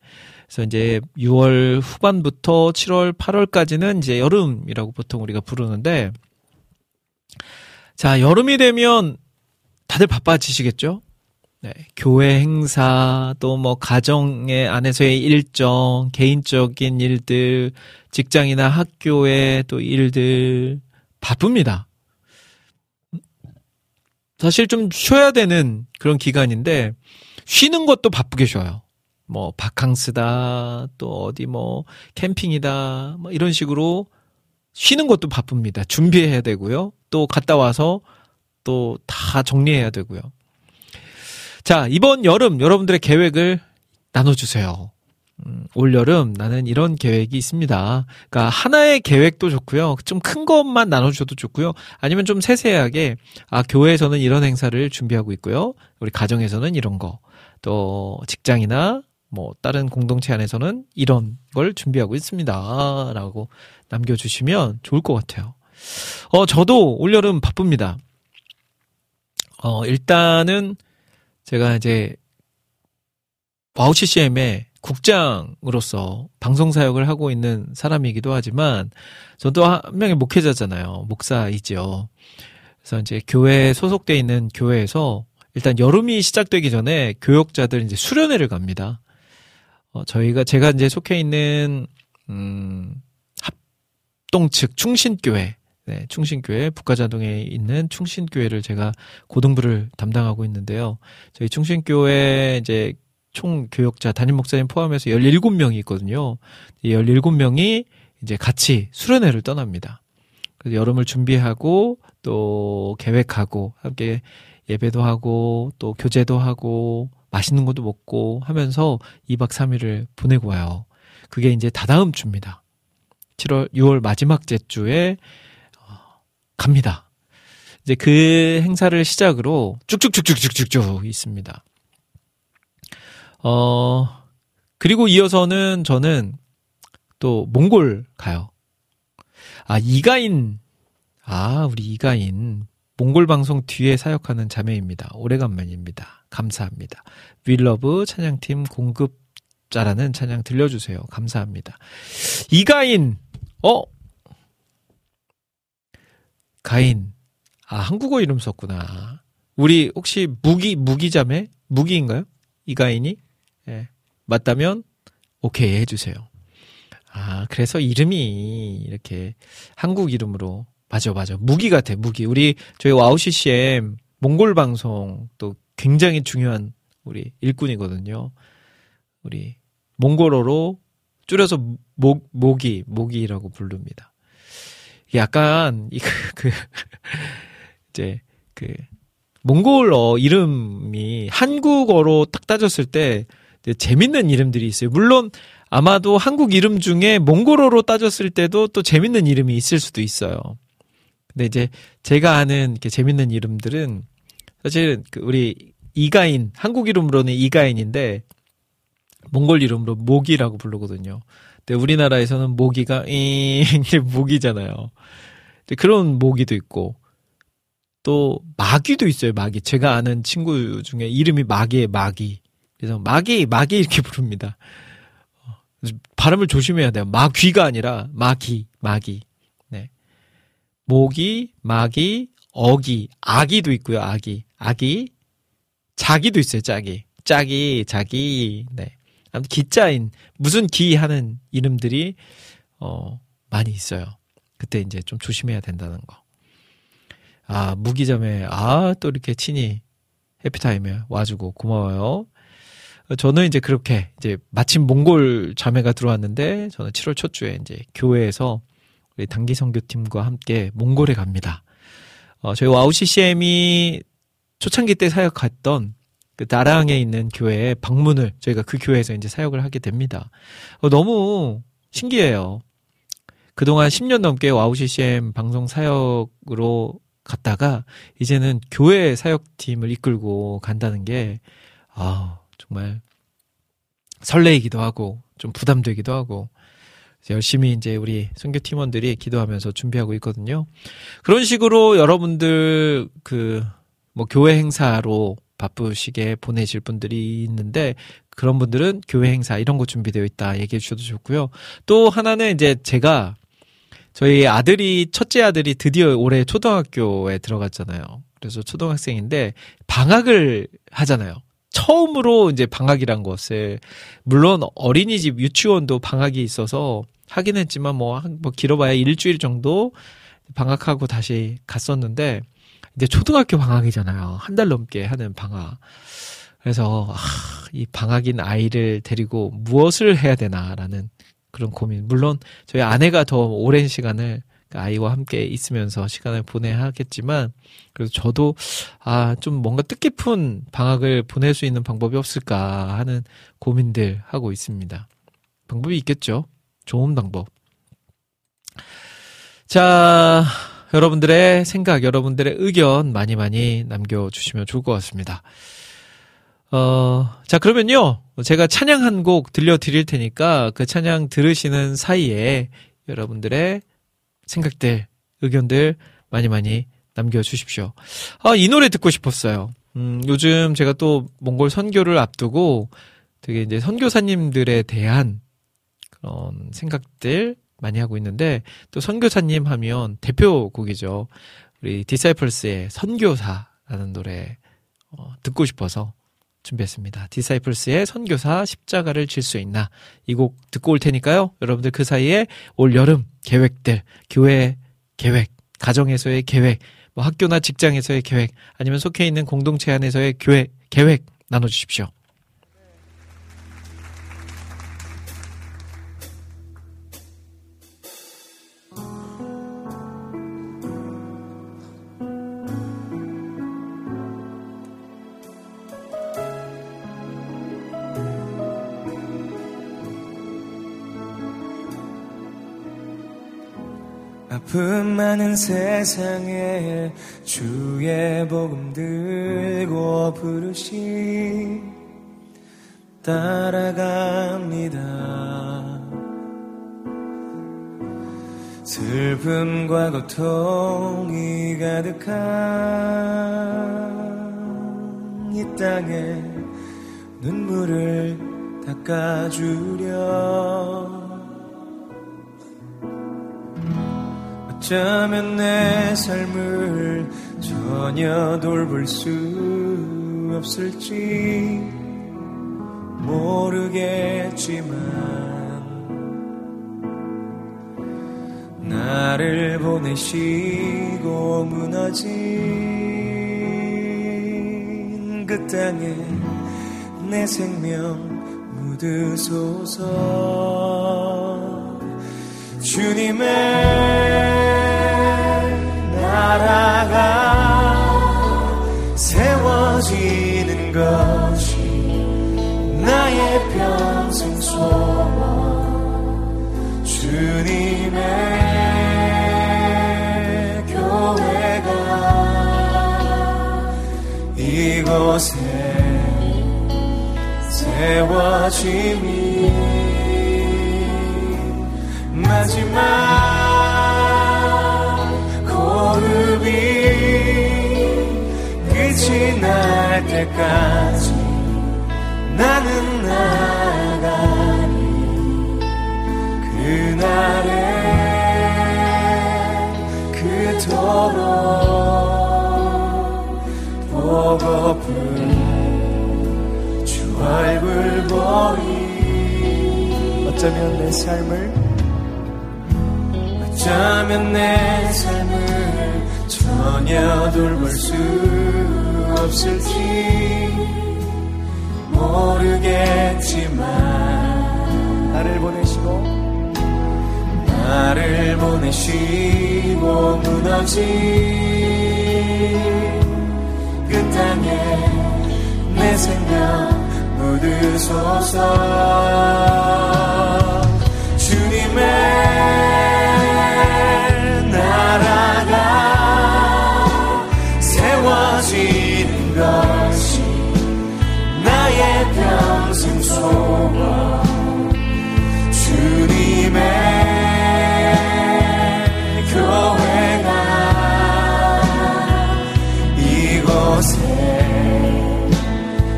그래서 이제 6월 후반부터 7월, 8월까지는 이제 여름이라고 보통 우리가 부르는데, 자, 여름이 되면 다들 바빠지시겠죠? 네, 교회 행사, 또 뭐 가정의 안에서의 일정, 개인적인 일들, 직장이나 학교의 또 일들, 바쁩니다. 사실 좀 쉬어야 되는 그런 기간인데, 쉬는 것도 바쁘게 쉬어요. 뭐, 바캉스다, 또 어디 뭐, 캠핑이다, 뭐 이런 식으로 쉬는 것도 바쁩니다. 준비해야 되고요. 또 갔다 와서 또 다 정리해야 되고요. 자, 이번 여름 여러분들의 계획을 나눠주세요. 음, 올 여름 나는 이런 계획이 있습니다. 그러니까 하나의 계획도 좋고요. 좀 큰 것만 나눠줘도 좋고요. 아니면 좀 세세하게 아 교회에서는 이런 행사를 준비하고 있고요. 우리 가정에서는 이런 거. 또 직장이나 뭐 다른 공동체 안에서는 이런 걸 준비하고 있습니다.라고 남겨주시면 좋을 것 같아요. 어 저도 올 여름 바쁩니다. 어 일단은 제가 이제 WOW CCM의 국장으로서 방송 사역을 하고 있는 사람이기도 하지만 저도 한 명의 목회자잖아요. 목사이죠. 그래서 이제 교회에 소속돼 있는 교회에서 일단 여름이 시작되기 전에 교역자들 이제 수련회를 갑니다. 어, 저희가 제가 이제 속해 있는 음, 합동 측 충신교회 네, 충신교회 북가자동에 있는 충신교회를 제가 고등부를 담당하고 있는데요. 저희 충신교회 이제 총 교역자 담임 목사님 포함해서 17명이 있거든요. 이 17명이 이제 같이 수련회를 떠납니다. 그래서 여름을 준비하고 또 계획하고 함께 예배도 하고 또 교제도 하고 맛있는 것도 먹고 하면서 2박 3일을 보내고 와요. 그게 이제 다다음 주입니다. 7월, 6월 마지막 제주에 갑니다. 이제 그 행사를 시작으로 쭉쭉쭉쭉쭉쭉쭉 있습니다. 어, 그리고 이어서는 저는 또 몽골 가요. 아, 이가인. 아, 우리 이가인. 몽골 방송 뒤에 사역하는 자매입니다. 오래간만입니다. 감사합니다. WELOVE 찬양팀 공급자라는 찬양 들려주세요. 감사합니다. 이가인, 어? 가인. 아, 한국어 이름 썼구나. 우리 혹시 무기, 무기자매? 무기인가요? 이가인이? 예. 맞다면, 오케이 해주세요. 아, 그래서 이름이 이렇게 한국 이름으로. 맞아, 맞아. 무기 같아, 무기. 우리, 저희 WOW CCM 몽골 방송 또 굉장히 중요한 우리 일꾼이거든요. 우리 몽골어로 줄여서 목, 모기, 모기라고 부릅니다. 약간, 이, 그, 그, 이제, 그, 몽골어 이름이 한국어로 딱 따졌을 때 재밌는 이름들이 있어요. 물론 아마도 한국 이름 중에 몽골어로 따졌을 때도 또 재밌는 이름이 있을 수도 있어요. 근데 이제 제가 아는 이렇게 재밌는 이름들은 사실은 그 우리 이가인, 한국 이름으로는 이가인인데 몽골 이름으로 모기라고 부르거든요. 근데 우리나라에서는 모기가 이 모기잖아요. 그런 모기도 있고 또 마귀도 있어요. 마귀. 제가 아는 친구 중에 이름이 마귀의 마귀. 그래서 마귀 마귀 이렇게 부릅니다. 어, 발음을 조심해야 돼요. 마귀가 아니라 마귀 마귀. 네. 모기, 마귀, 어기, 아기도 있고요. 아기, 아기, 자기도 있어요. 자기, 자기, 자기. 네. 아무튼 기자인 무슨 기 하는 이름들이 어 많이 있어요. 그때 이제 좀 조심해야 된다는 거. 아 무기 자매 아 또 이렇게 친히 해피타임에 와주고 고마워요. 저는 이제 그렇게 이제 마침 몽골 자매가 들어왔는데 저는 7월 첫 주에 이제 교회에서 우리 단기 선교팀과 함께 몽골에 갑니다. 어, 저희 WOW CCM이 초창기 때 사역했던 그 나랑에 있는 교회에 방문을 저희가 그 교회에서 이제 사역을 하게 됩니다. 어, 너무 신기해요. 그동안 10년 넘게 와우 CCM 방송 사역으로 갔다가 이제는 교회 사역팀을 이끌고 간다는 게 아, 정말 설레이기도 하고 좀 부담되기도 하고 열심히 이제 우리 선교 팀원들이 기도하면서 준비하고 있거든요. 그런 식으로 여러분들 그 뭐 교회 행사로 바쁘시게 보내실 분들이 있는데 그런 분들은 교회 행사 이런 거 준비되어 있다 얘기해 주셔도 좋고요. 또 하나는 이제 제가 저희 아들이 첫째 아들이 드디어 올해 초등학교에 들어갔잖아요. 그래서 초등학생인데 방학을 하잖아요. 처음으로 이제 방학이란 것을 물론 어린이집 유치원도 방학이 있어서 하긴 했지만 뭐, 뭐 길어봐야 일주일 정도 방학하고 다시 갔었는데 이제 초등학교 방학이잖아요. 한 달 넘게 하는 방학. 그래서 아, 이 방학인 아이를 데리고 무엇을 해야 되나라는 그런 고민. 물론 저희 아내가 더 오랜 시간을 그 아이와 함께 있으면서 시간을 보내야 하겠지만 그래서 저도 아 좀 뭔가 뜻깊은 방학을 보낼 수 있는 방법이 없을까 하는 고민들 하고 있습니다. 방법이 있겠죠. 좋은 방법. 자, 여러분들의 생각, 여러분들의 의견 많이 많이 남겨주시면 좋을 것 같습니다. 어, 자, 그러면요. 제가 찬양 한 곡 들려드릴 테니까 그 찬양 들으시는 사이에 여러분들의 생각들, 의견들 많이 많이 남겨주십시오. 아, 이 노래 듣고 싶었어요. 음, 요즘 제가 또 몽골 선교를 앞두고 되게 이제 선교사님들에 대한 그런 생각들 많이 하고 있는데 또 선교사님 하면 대표곡이죠. 우리 디사이플스의 선교사라는 노래 어, 듣고 싶어서 준비했습니다. 디사이플스의 선교사 십자가를 질 수 있나 이 곡 듣고 올 테니까요. 여러분들 그 사이에 올 여름 계획들, 교회 계획, 가정에서의 계획, 뭐 학교나 직장에서의 계획, 아니면 속해 있는 공동체 안에서의 교회 계획 나눠주십시오. 많은 세상에 주의 복음 들고 부르시 따라갑니다. 슬픔과 고통이 가득한 이 땅에 눈물을 닦아주려 어쩌면 내 삶을 전혀 돌볼 수 없을지 모르겠지만 나를 보내시고 무너진 그 땅에 내 생명 묻으소서. 주님의 나라가 세워지는 것이 나의 평생 소원. 주님의 이곳에 세워짐이 마지막 고르비 끝이 날 때까지 나는 나가리. 그날에 그토록 보고픈 주 얼굴 보이 어쩌면 내 삶을 어쩌면 내 삶을 전혀 돌볼 수 없을지 모르겠지만 나를 보내시고 나를 보내시고 무너진 그 땅에 내 생명 묻으소서. 주님의 나라 것이 나의 평생 소원 주님의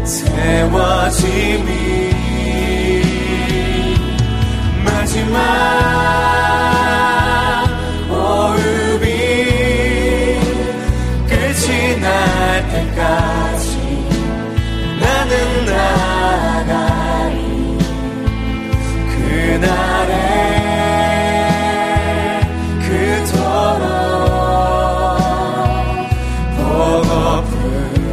세워짐이 마지막 마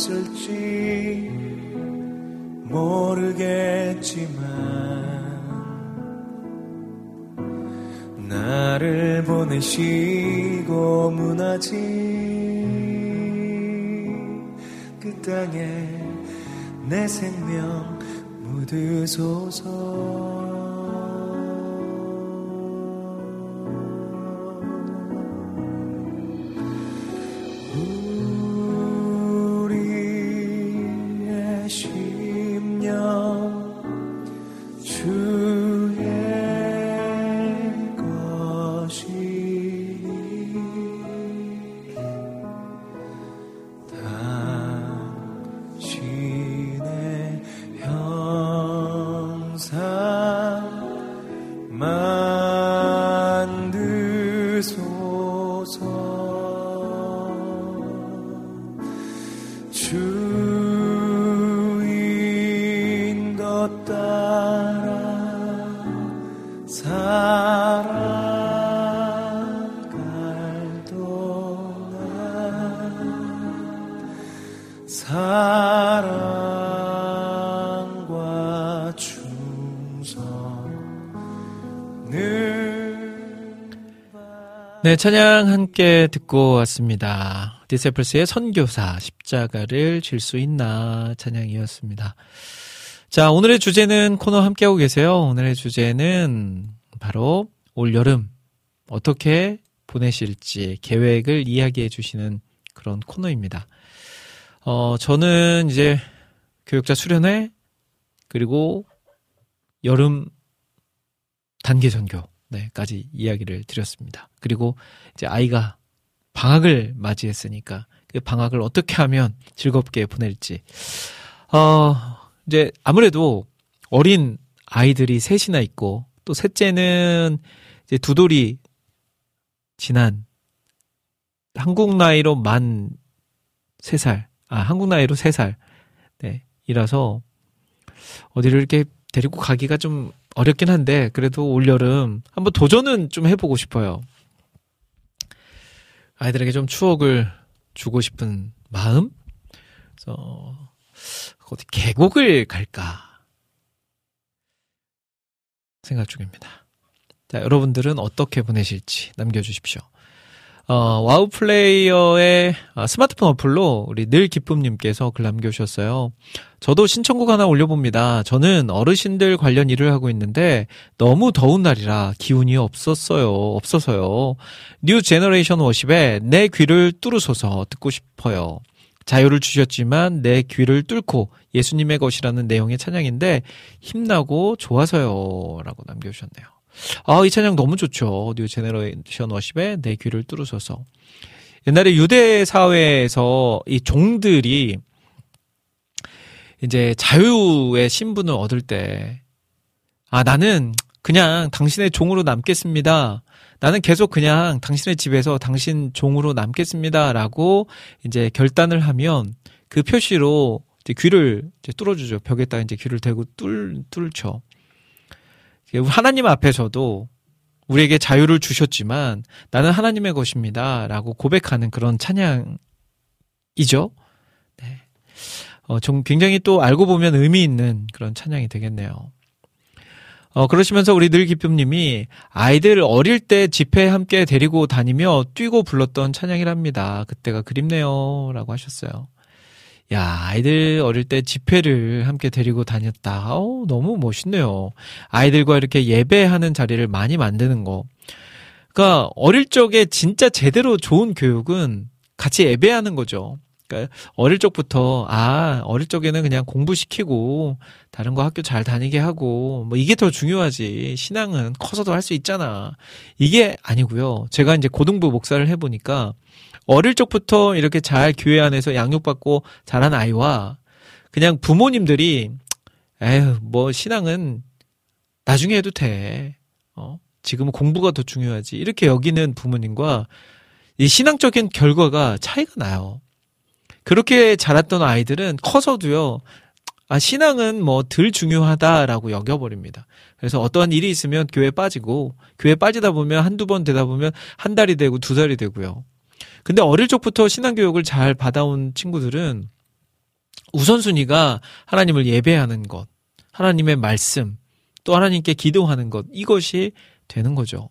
없을지 모르겠지만 나를 보내시고 무너진 그 땅에 내 생명 묻으소서 네, 찬양 함께 듣고 왔습니다. 디세플스의 선교사 십자가를 질 수 있나 찬양이었습니다. 자, 오늘의 주제는 코너 함께하고 계세요. 오늘의 주제는 바로 올 여름 어떻게 보내실지 계획을 이야기해 주시는 그런 코너입니다. 어, 저는 이제 교육자 수련회 그리고 여름 단계 전교 네까지 이야기를 드렸습니다. 그리고 이제 아이가 방학을 맞이했으니까 그 방학을 어떻게 하면 즐겁게 보낼지 어, 이제 아무래도 어린 아이들이 셋이나 있고 또 셋째는 이제 두 돌이 지난 한국 나이로 만세 살, 아, 한국 나이로 세 살, 네, 이라서 어디를 이렇게 데리고 가기가 좀 어렵긴 한데, 그래도 올여름 한번 도전은 좀 해보고 싶어요. 아이들에게 좀 추억을 주고 싶은 마음? 그래서, 어디 계곡을 갈까? 생각 중입니다. 자, 여러분들은 어떻게 보내실지 남겨주십시오. 어, WOW 플레이어의 아, 스마트폰 어플로 우리 늘 기쁨님께서 글 남겨주셨어요. 저도 신청곡 하나 올려봅니다. 저는 어르신들 관련 일을 하고 있는데 너무 더운 날이라 기운이 없었어요. 없어서요. New Generation Worship에 내 귀를 뚫으소서 듣고 싶어요. 자유를 주셨지만 내 귀를 뚫고 예수님의 것이라는 내용의 찬양인데 힘나고 좋아서요. 라고 남겨주셨네요. 아, 이 찬양 너무 좋죠. New Generation Worship에 내 귀를 뚫으소서. 옛날에 유대 사회에서 이 종들이 이제 자유의 신분을 얻을 때, 아, 나는 그냥 당신의 종으로 남겠습니다. 나는 계속 그냥 당신의 집에서 당신 종으로 남겠습니다. 라고 이제 결단을 하면 그 표시로 이제 귀를 이제 뚫어주죠. 벽에다 이제 귀를 대고 뚫, 뚫죠. 하나님 앞에서도 우리에게 자유를 주셨지만 나는 하나님의 것입니다. 라고 고백하는 그런 찬양이죠. 네. 어, 좀 굉장히 또 알고 보면 의미 있는 그런 찬양이 되겠네요. 어, 그러시면서 우리 늘 기쁨님이 아이들 어릴 때 집회 함께 데리고 다니며 뛰고 불렀던 찬양이랍니다. 그때가 그립네요. 라고 하셨어요. 야, 아이들 어릴 때 집회를 함께 데리고 다녔다. 어우, 너무 멋있네요. 아이들과 이렇게 예배하는 자리를 많이 만드는 거. 그러니까 어릴 적에 진짜 제대로 좋은 교육은 같이 예배하는 거죠. 그러니까 어릴 적부터 아 어릴 적에는 그냥 공부시키고 다른 거 학교 잘 다니게 하고 뭐 이게 더 중요하지 신앙은 커서도 할 수 있잖아 이게 아니고요 제가 이제 고등부 목사를 해 보니까 어릴 적부터 이렇게 잘 교회 안에서 양육받고 자란 아이와 그냥 부모님들이 에휴 뭐 신앙은 나중에 해도 돼. 어? 지금은 공부가 더 중요하지. 이렇게 여기는 부모님과 이 신앙적인 결과가 차이가 나요. 그렇게 자랐던 아이들은 커서도요. 아, 신앙은 뭐 덜 중요하다라고 여겨버립니다. 그래서 어떠한 일이 있으면 교회 빠지고, 교회 빠지다 보면 한두 번 되다 보면 한 달이 되고 두 달이 되고요. 근데 어릴 적부터 신앙교육을 잘 받아온 친구들은 우선순위가 하나님을 예배하는 것, 하나님의 말씀, 또 하나님께 기도하는 것, 이것이 되는 거죠.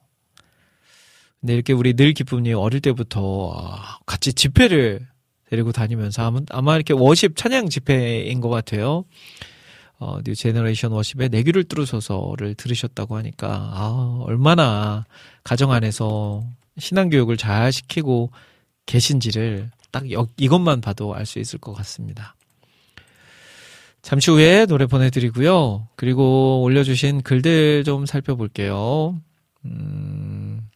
근데 이렇게 우리 늘 기쁨님 어릴 때부터 같이 집회를 데리고 다니면서 아마 이렇게 worship 찬양 집회인 것 같아요. 어, New Generation Worship에 내 귀를 뚫으소서를 들으셨다고 하니까, 아, 얼마나 가정 안에서 신앙교육을 잘 시키고 계신지를 딱 이것만 봐도 알 수 있을 것 같습니다. 잠시 후에 노래 보내드리고요. 그리고 올려주신 글들 좀 살펴볼게요. 음,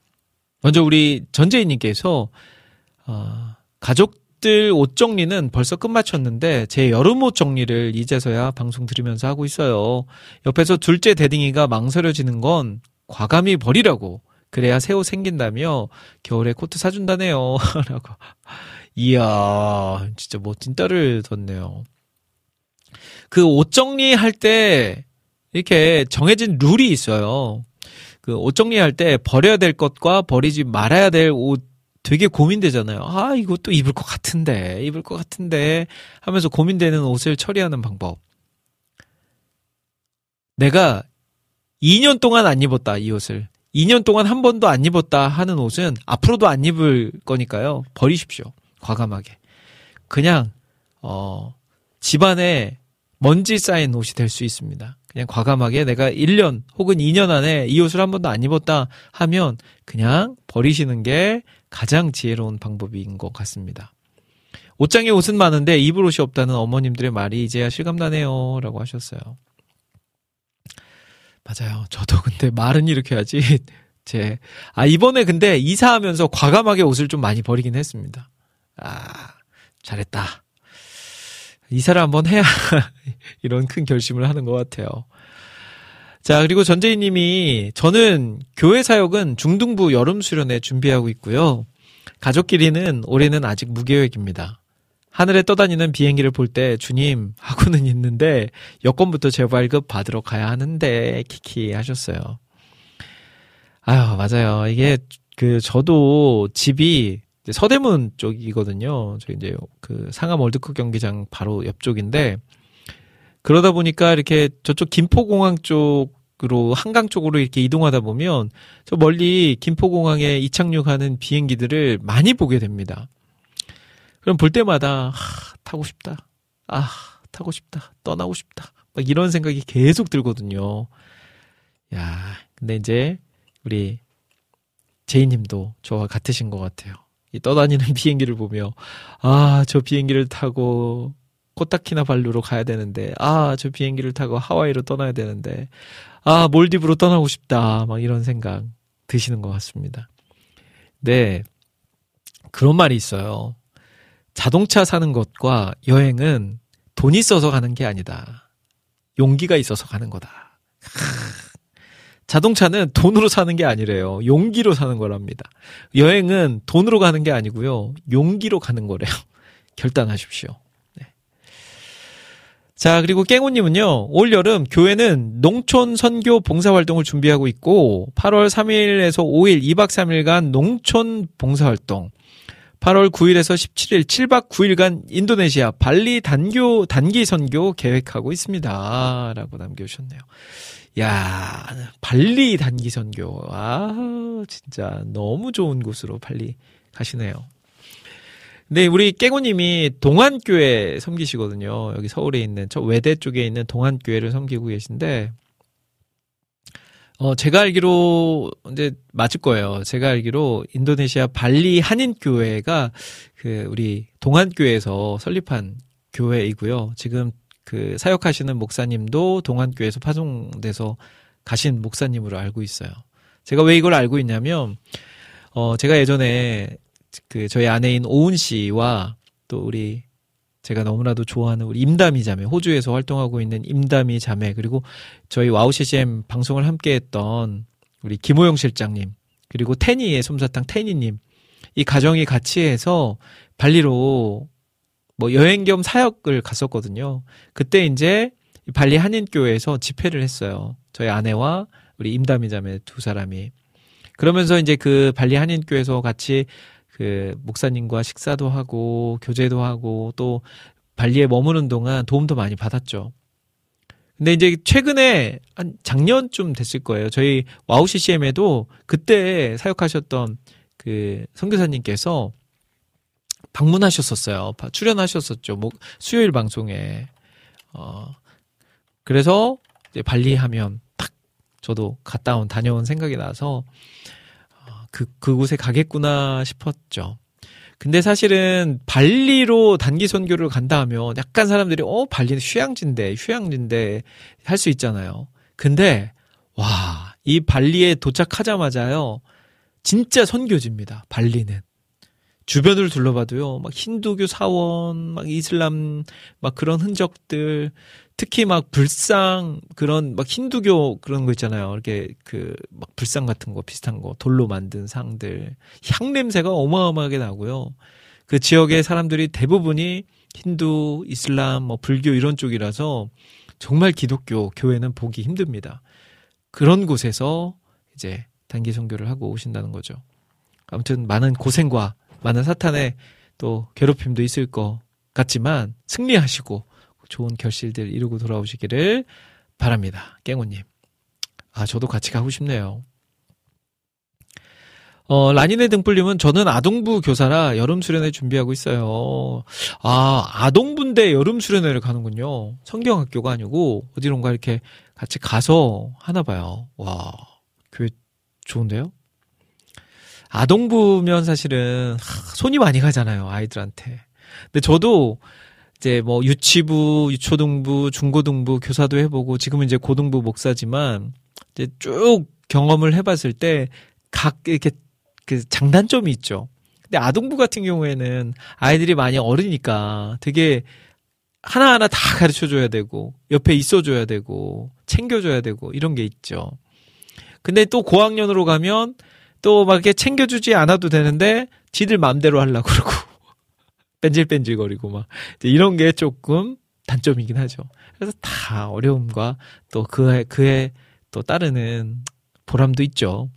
먼저 우리 전재희님께서, 어, 가족들 옷 정리는 벌써 끝마쳤는데, 제 여름 옷 정리를 이제서야 방송 들으면서 하고 있어요. 옆에서 둘째 대딩이가 망설여지는 건 과감히 버리라고 그래야 새 옷 생긴다며 겨울에 코트 사준다네요. 라고. 이야, 진짜 멋진 딸을 뒀네요. 그 옷 정리할 때 이렇게 정해진 룰이 있어요. 그 옷 정리할 때 버려야 될 것과 버리지 말아야 될 옷 되게 고민되잖아요. 아, 또 입을 것 같은데, 입을 것 같은데 하면서 고민되는 옷을 처리하는 방법. 내가 2년 동안 안 입었다, 이 옷을. 2년 동안 한 번도 안 입었다 하는 옷은 앞으로도 안 입을 거니까요. 버리십시오. 과감하게. 그냥, 어, 집안에 먼지 쌓인 옷이 될 수 있습니다. 그냥 과감하게 내가 1년 혹은 2년 안에 이 옷을 한 번도 안 입었다 하면 그냥 버리시는 게 가장 지혜로운 방법인 것 같습니다. 옷장에 옷은 많은데 입을 옷이 없다는 어머님들의 말이 이제야 실감나네요. 라고 하셨어요. 맞아요. 저도 근데 말은 이렇게 하지. 제, 아, 이번에 근데 이사하면서 과감하게 옷을 좀 많이 버리긴 했습니다. 아, 잘했다. 이사를 한번 해야 이런 큰 결심을 하는 것 같아요. 자, 그리고 전재희 님이 저는 교회 사역은 중등부 여름 수련회 준비하고 있고요. 가족끼리는 올해는 아직 무계획입니다. 하늘에 떠다니는 비행기를 볼 때 주님 하고는 있는데 여권부터 재발급 받으러 가야 하는데 키키 하셨어요. 아유 맞아요. 이게 그 저도 집이 서대문 쪽이거든요. 저 이제 그 상암 월드컵 경기장 바로 옆쪽인데 그러다 보니까 이렇게 저쪽 김포공항 쪽으로 한강 쪽으로 이렇게 이동하다 보면 저 멀리 김포공항에 이착륙하는 비행기들을 많이 보게 됩니다. 그럼 볼 때마다 하, 타고 싶다. 아, 타고 싶다. 떠나고 싶다. 막 이런 생각이 계속 들거든요. 야, 근데 이제 우리 제이 님도 저와 같으신 것 같아요. 이 떠다니는 비행기를 보며 아, 저 비행기를 타고 코타키나발루로 가야 되는데 아, 저 비행기를 타고 하와이로 떠나야 되는데 아, 몰디브로 떠나고 싶다. 막 이런 생각 드시는 것 같습니다. 네. 그런 말이 있어요. 자동차 사는 것과 여행은 돈이 있어서 가는 게 아니다. 용기가 있어서 가는 거다. 자동차는 돈으로 사는 게 아니래요. 용기로 사는 거랍니다. 여행은 돈으로 가는 게 아니고요. 용기로 가는 거래요. 결단하십시오. 네. 자, 그리고 깽우님은요, 올 여름 교회는 농촌 선교 봉사활동을 준비하고 있고, 8월 3일에서 5일, 2박 3일간 농촌 봉사활동, 8월 9일에서 17일 7박 9일간 인도네시아 발리 단교 단기 선교 계획하고 있습니다. 라고 남겨 주셨네요. 야, 발리 단기 선교. 아, 진짜 너무 좋은 곳으로 발리 가시네요. 네, 우리 깨고님이 동안교회 섬기시거든요. 여기 서울에 있는 저 외대 쪽에 있는 동안교회를 섬기고 계신데 어, 제가 알기로, 이제, 맞을 거예요. 제가 알기로, 인도네시아 발리 한인교회가, 그, 우리, 동안교회에서 설립한 교회이고요. 지금, 그, 사역하시는 목사님도 동안교회에서 파송돼서 가신 목사님으로 알고 있어요. 제가 왜 이걸 알고 있냐면, 어, 제가 예전에, 그, 저희 아내인 오은 씨와, 또 우리, 제가 너무나도 좋아하는 우리 임다미 자매, 호주에서 활동하고 있는 임다미 자매, 그리고 저희 WOW CCM 방송을 함께 했던 우리 김호영 실장님, 그리고 테니의 솜사탕 테니님, 이 가정이 같이 해서 발리로 뭐 여행 겸 사역을 갔었거든요. 그때 이제 발리 한인교회에서 집회를 했어요. 저희 아내와 우리 임다미 자매 두 사람이. 그러면서 이제 그 발리 한인교회에서 같이 그 목사님과 식사도 하고 교제도 하고 또 발리에 머무는 동안 도움도 많이 받았죠. 근데 이제 최근에 한 작년쯤 됐을 거예요. 저희 WOW CCM에도 그때 사역하셨던 그 선교사님께서 방문하셨었어요. 출연하셨었죠. 뭐 수요일 방송에. 어 그래서 이제 발리 하면 딱 저도 갔다 온 다녀온 생각이 나서 그, 그곳에 가겠구나 싶었죠. 근데 사실은 발리로 단기 선교를 간다 하면 약간 사람들이 어 발리는 휴양지인데 휴양지인데 할 수 있잖아요. 근데 와, 이 발리에 도착하자마자요. 진짜 선교지입니다. 발리는. 주변을 둘러봐도요. 막 힌두교 사원, 막 이슬람 막 그런 흔적들 특히 막 불상 그런 막 힌두교 그런 거 있잖아요. 이렇게 그 막 불상 같은 거 비슷한 거 돌로 만든 상들 향 냄새가 어마어마하게 나고요. 그 지역의 사람들이 대부분이 힌두, 이슬람, 뭐 불교 이런 쪽이라서 정말 기독교 교회는 보기 힘듭니다. 그런 곳에서 이제 단기 선교를 하고 오신다는 거죠. 아무튼 많은 고생과 많은 사탄의 또 괴롭힘도 있을 것 같지만 승리하시고 좋은 결실들 이루고 돌아오시기를 바랍니다. 깽호님. 아, 저도 같이 가고 싶네요. 어, 라니네 등불님은 저는 아동부 교사라 여름 수련회 준비하고 있어요. 아, 아동부인데 여름 수련회를 가는군요. 성경학교가 아니고 어디론가 이렇게 같이 가서 하나 봐요. 와, 교회 좋은데요? 아동부면 사실은 하, 손이 많이 가잖아요, 아이들한테. 근데 저도 이제 뭐 유치부, 유초등부, 중고등부 교사도 해보고 지금은 이제 고등부 목사지만 이제 쭉 경험을 해봤을 때 각 이렇게 그 장단점이 있죠. 근데 아동부 같은 경우에는 아이들이 많이 어리니까 되게 하나하나 다 가르쳐 줘야 되고 옆에 있어 줘야 되고 챙겨 줘야 되고 이런 게 있죠. 근데 또 고학년으로 가면 또 막 이렇게 챙겨 주지 않아도 되는데 지들 맘대로 하려고 그러고 뺀질뺀질거리고 막 이런 게 조금 단점이긴 하죠. 그래서 다 어려움과 또 그에 그에 또 따르는 보람도 있죠.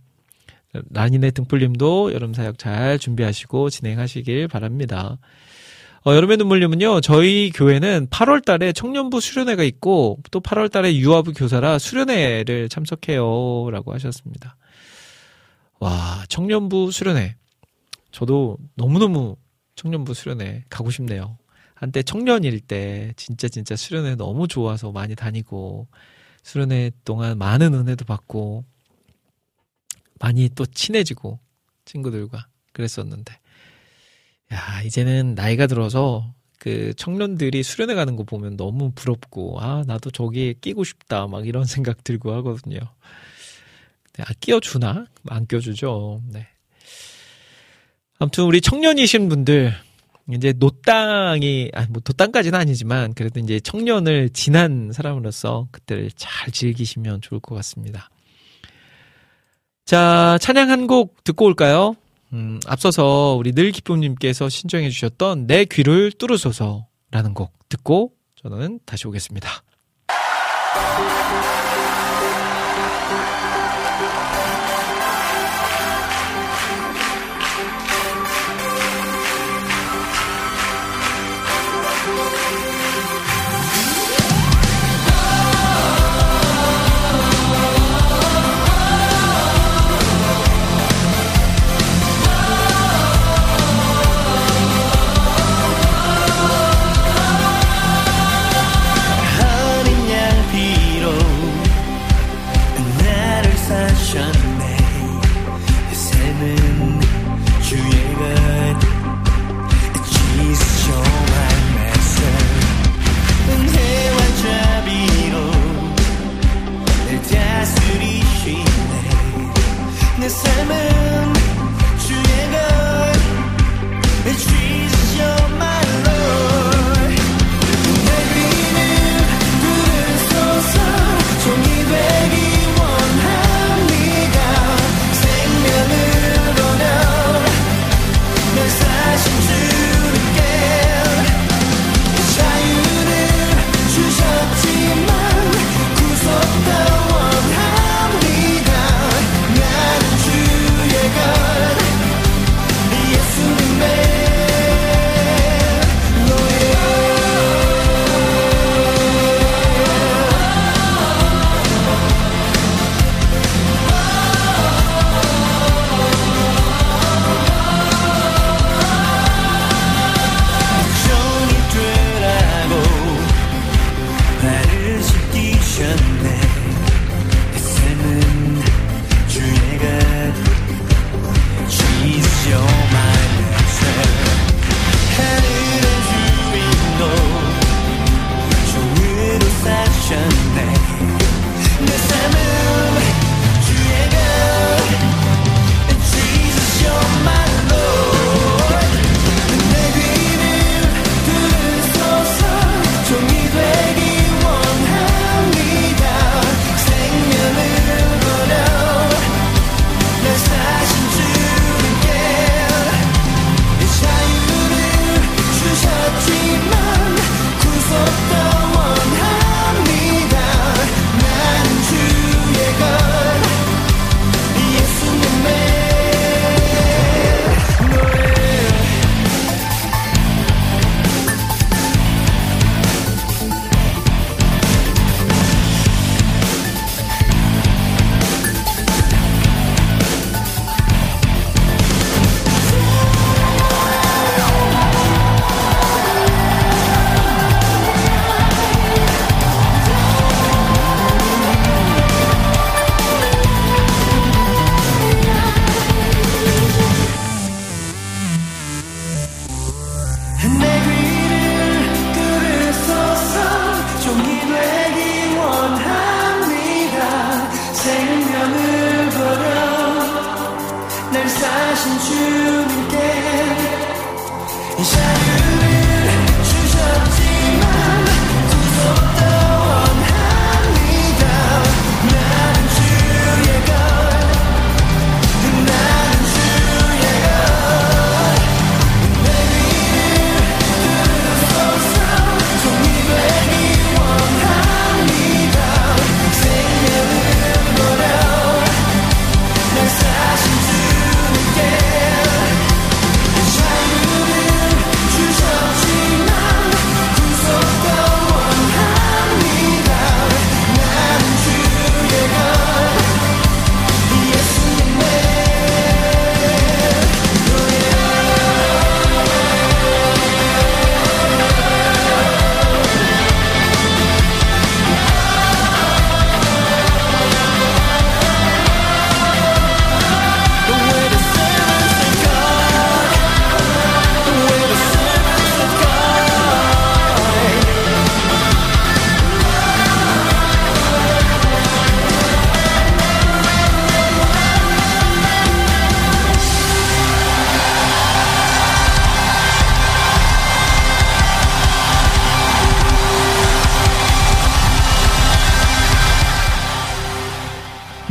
라니네 등불님도 여름 사역 잘 준비하시고 진행하시길 바랍니다. 어, 여름의 눈물님은요, 저희 교회는 8월 달에 청년부 수련회가 있고, 또 8월 달에 유아부 교사라 수련회를 참석해요. 라고 하셨습니다. 와, 청년부 수련회. 저도 너무너무 청년부 수련회 가고 싶네요. 한때 청년일 때 진짜 진짜 수련회 너무 좋아서 많이 다니고, 수련회 동안 많은 은혜도 받고, 많이 또 친해지고 친구들과 그랬었는데 야 이제는 나이가 들어서 그 청년들이 수련회 가는 거 보면 너무 부럽고 아 나도 저기에 끼고 싶다 막 이런 생각 들고 하거든요. 아 끼워주나 안 끼워주죠. 네. 아무튼 우리 청년이신 분들 이제 노땅이 아뭐 노땅까지는 아니지만 그래도 이제 청년을 지난 사람으로서 그때를 잘 즐기시면 좋을 것 같습니다. 자, 찬양 한 곡 듣고 올까요? 음, 앞서서 우리 늘 기쁨님께서 신청해 주셨던 내 귀를 뚫으소서라는 곡 듣고 저는 다시 오겠습니다.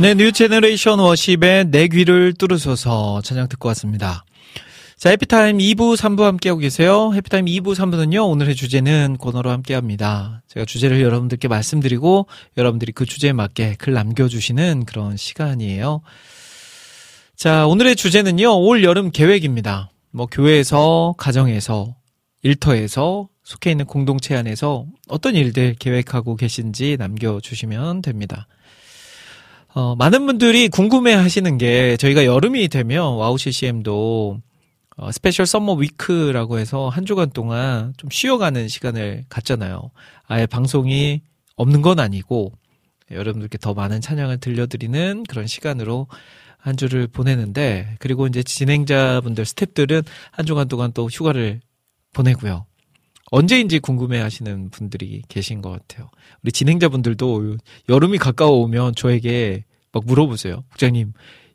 네, New Generation Worship의 내 귀를 뚫으소서 찬양 듣고 왔습니다. 자, 해피타임 2부, 3부 함께하고 계세요. 해피타임 2부, 3부는요, 오늘의 주제는 코너로 함께합니다. 제가 주제를 여러분들께 말씀드리고, 여러분들이 그 주제에 맞게 글 남겨주시는 그런 시간이에요. 자, 오늘의 주제는요, 올 여름 계획입니다. 뭐, 교회에서, 가정에서, 일터에서, 속해 있는 공동체 안에서 어떤 일들 계획하고 계신지 남겨주시면 됩니다. 어, 많은 분들이 궁금해 하시는 게 저희가 여름이 되면 WOW CCM도 어, Special Summer Week라고 해서 한 주간 동안 좀 쉬어가는 시간을 갖잖아요. 아예 방송이 없는 건 아니고 여러분들께 더 많은 찬양을 들려드리는 그런 시간으로 한 주를 보내는데 그리고 이제 진행자분들 스탭들은 한 주간 동안 또 휴가를 보내고요. 언제인지 궁금해 하시는 분들이 계신 것 같아요. 우리 진행자분들도 여름이 가까워 오면 저에게 막 물어보세요. 국장님,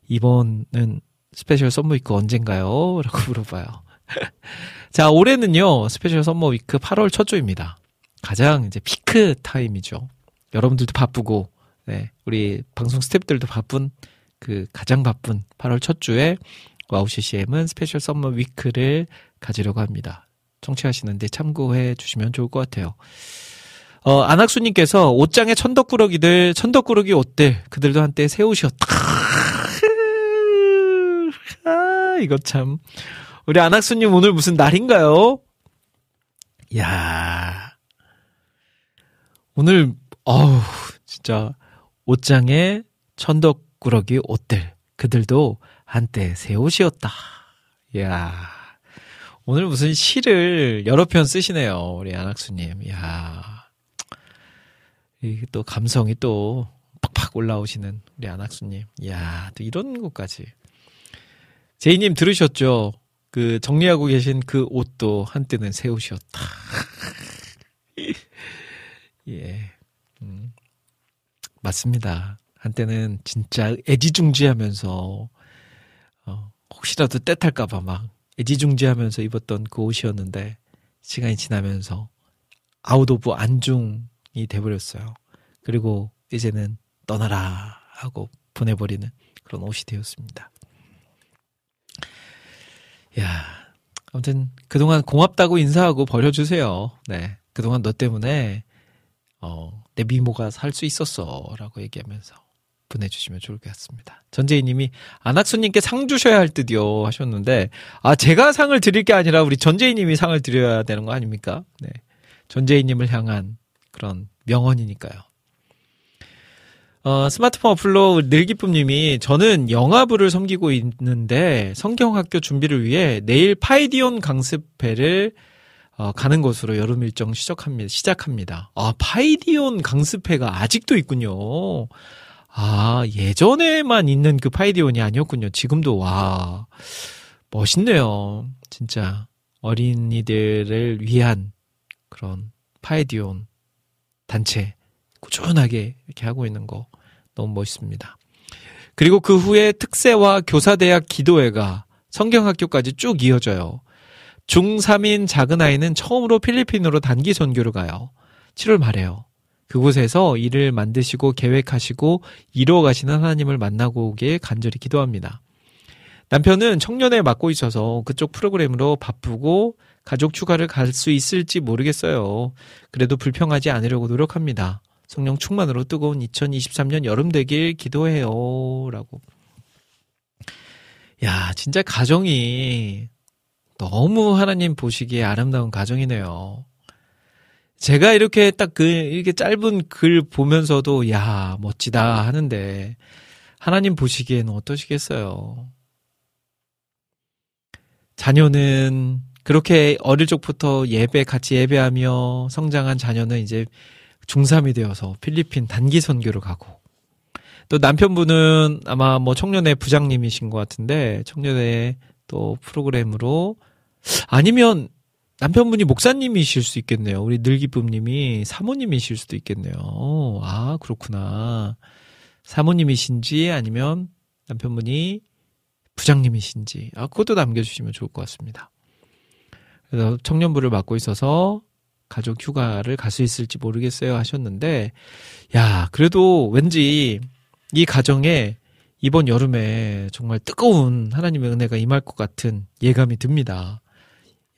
이번은 Special Summer Week 언젠가요? 라고 물어봐요. 자, 올해는요, Special Summer Week 8월 첫 주입니다. 가장 이제 피크 타임이죠. 여러분들도 바쁘고, 네, 우리 방송 스탭들도 바쁜 그 가장 바쁜 8월 첫 주에 와우 CCM은 스페셜 썸머 위크를 가지려고 합니다. 청취하시는데 참고해 주시면 좋을 것 같아요. 어, 안학수님께서 옷장에 천덕꾸러기들, 천덕꾸러기 옷들, 그들도 한때 세우셨다. 아, 이거 참. 우리 안학수님 오늘 무슨 날인가요? 야 오늘, 어우, 진짜, 옷장에 천덕꾸러기 옷들, 그들도 한때 새 옷이었다. 이야. 오늘 무슨 시를 여러 편 쓰시네요. 우리 안학수님. 이야. 이게 또 감성이 또 팍팍 올라오시는 우리 안학수님. 이야, 또 이런 것까지. 제이님 들으셨죠? 그 정리하고 계신 그 옷도 한때는 새 옷이었다. 예. 음. 맞습니다. 한때는 진짜 애지중지하면서 어, 혹시라도 때 탈까봐 막 애지중지하면서 입었던 그 옷이었는데 시간이 지나면서 out of 안중이 돼버렸어요. 그리고 이제는 떠나라 하고 보내버리는 그런 옷이 되었습니다. 야, 아무튼 그동안 고맙다고 인사하고 버려주세요. 네, 그동안 너 때문에 어, 내 미모가 살 수 있었어라고 얘기하면서 보내주시면 좋을 것 같습니다. 전재희님이 안학수님께 상 주셔야 할 듯요 하셨는데 아 제가 상을 드릴 게 아니라 우리 전재희님이 상을 드려야 되는 거 아닙니까? 네, 전재희님을 향한 그런 명언이니까요. 어, 스마트폰 어플로 늘기쁨님이 저는 영화부를 섬기고 있는데 성경학교 준비를 위해 내일 파이디온 강습회를 어, 가는 것으로 여름 일정 시작합니다. 시작합니다. 아 파이디온 강습회가 아직도 있군요. 아 예전에만 있는 그 파이디온이 아니었군요. 지금도 와 멋있네요. 진짜 어린이들을 위한 그런 파이디온 단체 꾸준하게 이렇게 하고 있는 거 너무 멋있습니다. 그리고 그 후에 특세와 교사대학 기도회가 성경학교까지 쭉 이어져요. 중3인 작은 아이는 처음으로 필리핀으로 단기 선교를 가요. 7월 말에요. 그곳에서 일을 만드시고 계획하시고 이루어 가시는 하나님을 만나고 오길 간절히 기도합니다. 남편은 청년에 맡고 있어서 그쪽 프로그램으로 바쁘고 가족 휴가를 갈 수 있을지 모르겠어요. 그래도 불평하지 않으려고 노력합니다. 성령 충만으로 뜨거운 2023년 여름 되길 기도해요. 라고. 야, 진짜 가정이 너무 하나님 보시기에 아름다운 가정이네요. 제가 이렇게 딱 그, 이렇게 짧은 글 보면서도, 야, 멋지다 하는데, 하나님 보시기에는 어떠시겠어요? 자녀는 그렇게 어릴 적부터 예배, 같이 예배하며 성장한 자녀는 이제 중3이 되어서 필리핀 단기 선교를 가고, 또 남편분은 아마 뭐 청년회 부장님이신 것 같은데, 청년회 또 프로그램으로, 아니면 남편분이 목사님이실 수 있겠네요. 우리 늘기쁨님이 사모님이실 수도 있겠네요. 아, 그렇구나. 사모님이신지 아니면 남편분이 부장님이신지. 아, 그것도 남겨주시면 좋을 것 같습니다. 그래서 청년부를 맡고 있어서 가족 휴가를 갈 수 있을지 모르겠어요 하셨는데, 야, 그래도 왠지 이 가정에 이번 여름에 정말 뜨거운 하나님의 은혜가 임할 것 같은 예감이 듭니다.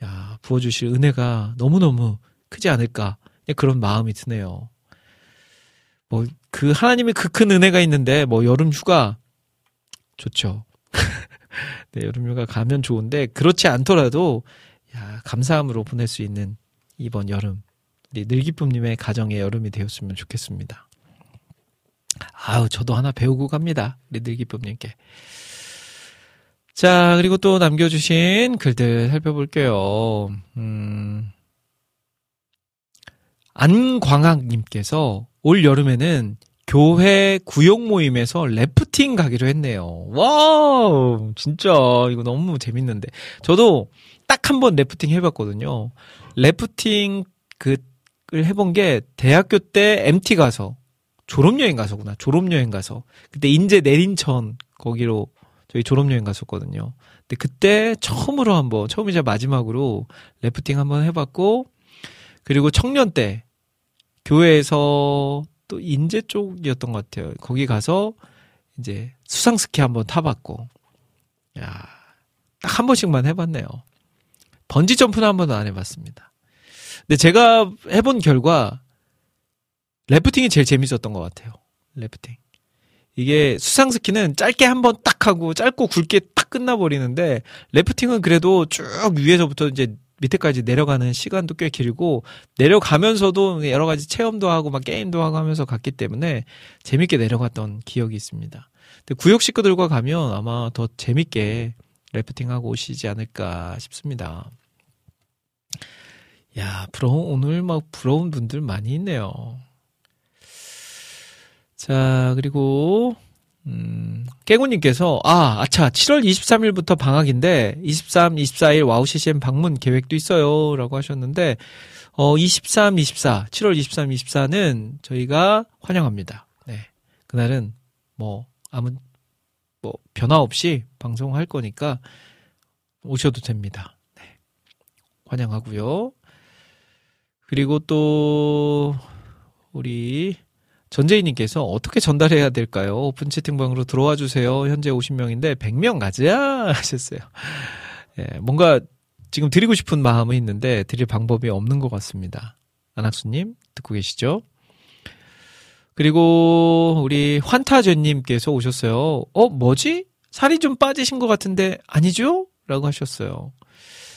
야, 부어주실 은혜가 너무너무 크지 않을까. 그런 마음이 드네요. 뭐, 그 하나님의 그 큰 은혜가 있는데, 뭐, 여름 휴가, 좋죠. 네, 여름 휴가 가면 좋은데, 그렇지 않더라도, 야, 감사함으로 보낼 수 있는 이번 여름. 우리 늘기쁨님의 가정의 여름이 되었으면 좋겠습니다. 아우, 저도 하나 배우고 갑니다. 우리 늘기쁨님께. 자, 그리고 또 남겨주신 글들 살펴볼게요. 음, 안광학님께서 올 여름에는 교회 구역 모임에서 래프팅 가기로 했네요. wow, 진짜 이거 너무 재밌는데. 저도 딱 한 번 래프팅 해봤거든요. 래프팅 그을 해본 게 대학교 때 MT 가서 졸업여행 가서구나. 졸업여행 가서 그때 인제 내린천 거기로 저희 졸업여행 갔었거든요. 근데 그때 처음으로 한번 처음이자 마지막으로 래프팅 한번 해봤고 그리고 청년 때 교회에서 또 인제 쪽이었던 것 같아요. 거기 가서 이제 수상 스키 한번 타봤고, 야, 딱 한 번씩만 해봤네요. 번지 점프는 한 번도 안 해봤습니다. 근데 제가 해본 결과 래프팅이 제일 재밌었던 것 같아요. 래프팅. 이게 수상 스키는 짧게 한 번 딱 하고 짧고 굵게 딱 끝나버리는데 래프팅은 그래도 쭉 위에서부터 이제 밑에까지 내려가는 시간도 꽤 길고 내려가면서도 여러 가지 체험도 하고 막 게임도 하고 하면서 갔기 때문에 재밌게 내려갔던 기억이 있습니다. 근데 구역 식구들과 가면 아마 더 재밌게 래프팅하고 오시지 않을까 싶습니다. 야, 부러운, 오늘 막 부러운 분들 많이 있네요. 자, 그리고, 음, 깨구님께서, 아, 아차, 7월 23일부터 방학인데, 23, 24일 와우 CCM 방문 계획도 있어요. 라고 하셨는데, 어, 23, 24, 7월 23, 24는 저희가 환영합니다. 네. 그날은, 뭐, 아무, 뭐, 변화 없이 방송할 거니까, 오셔도 됩니다. 네. 환영하고요. 그리고 또, 우리, 전재희님께서 어떻게 전달해야 될까요? 오픈 채팅방으로 들어와 주세요. 현재 50명인데 100명 가자 하셨어요. 예, 뭔가 지금 드리고 싶은 마음은 있는데 드릴 방법이 없는 것 같습니다. 안학수님 듣고 계시죠? 그리고 우리 환타제님께서 오셨어요. 어 뭐지? 살이 좀 빠지신 것 같은데 아니죠? 라고 하셨어요.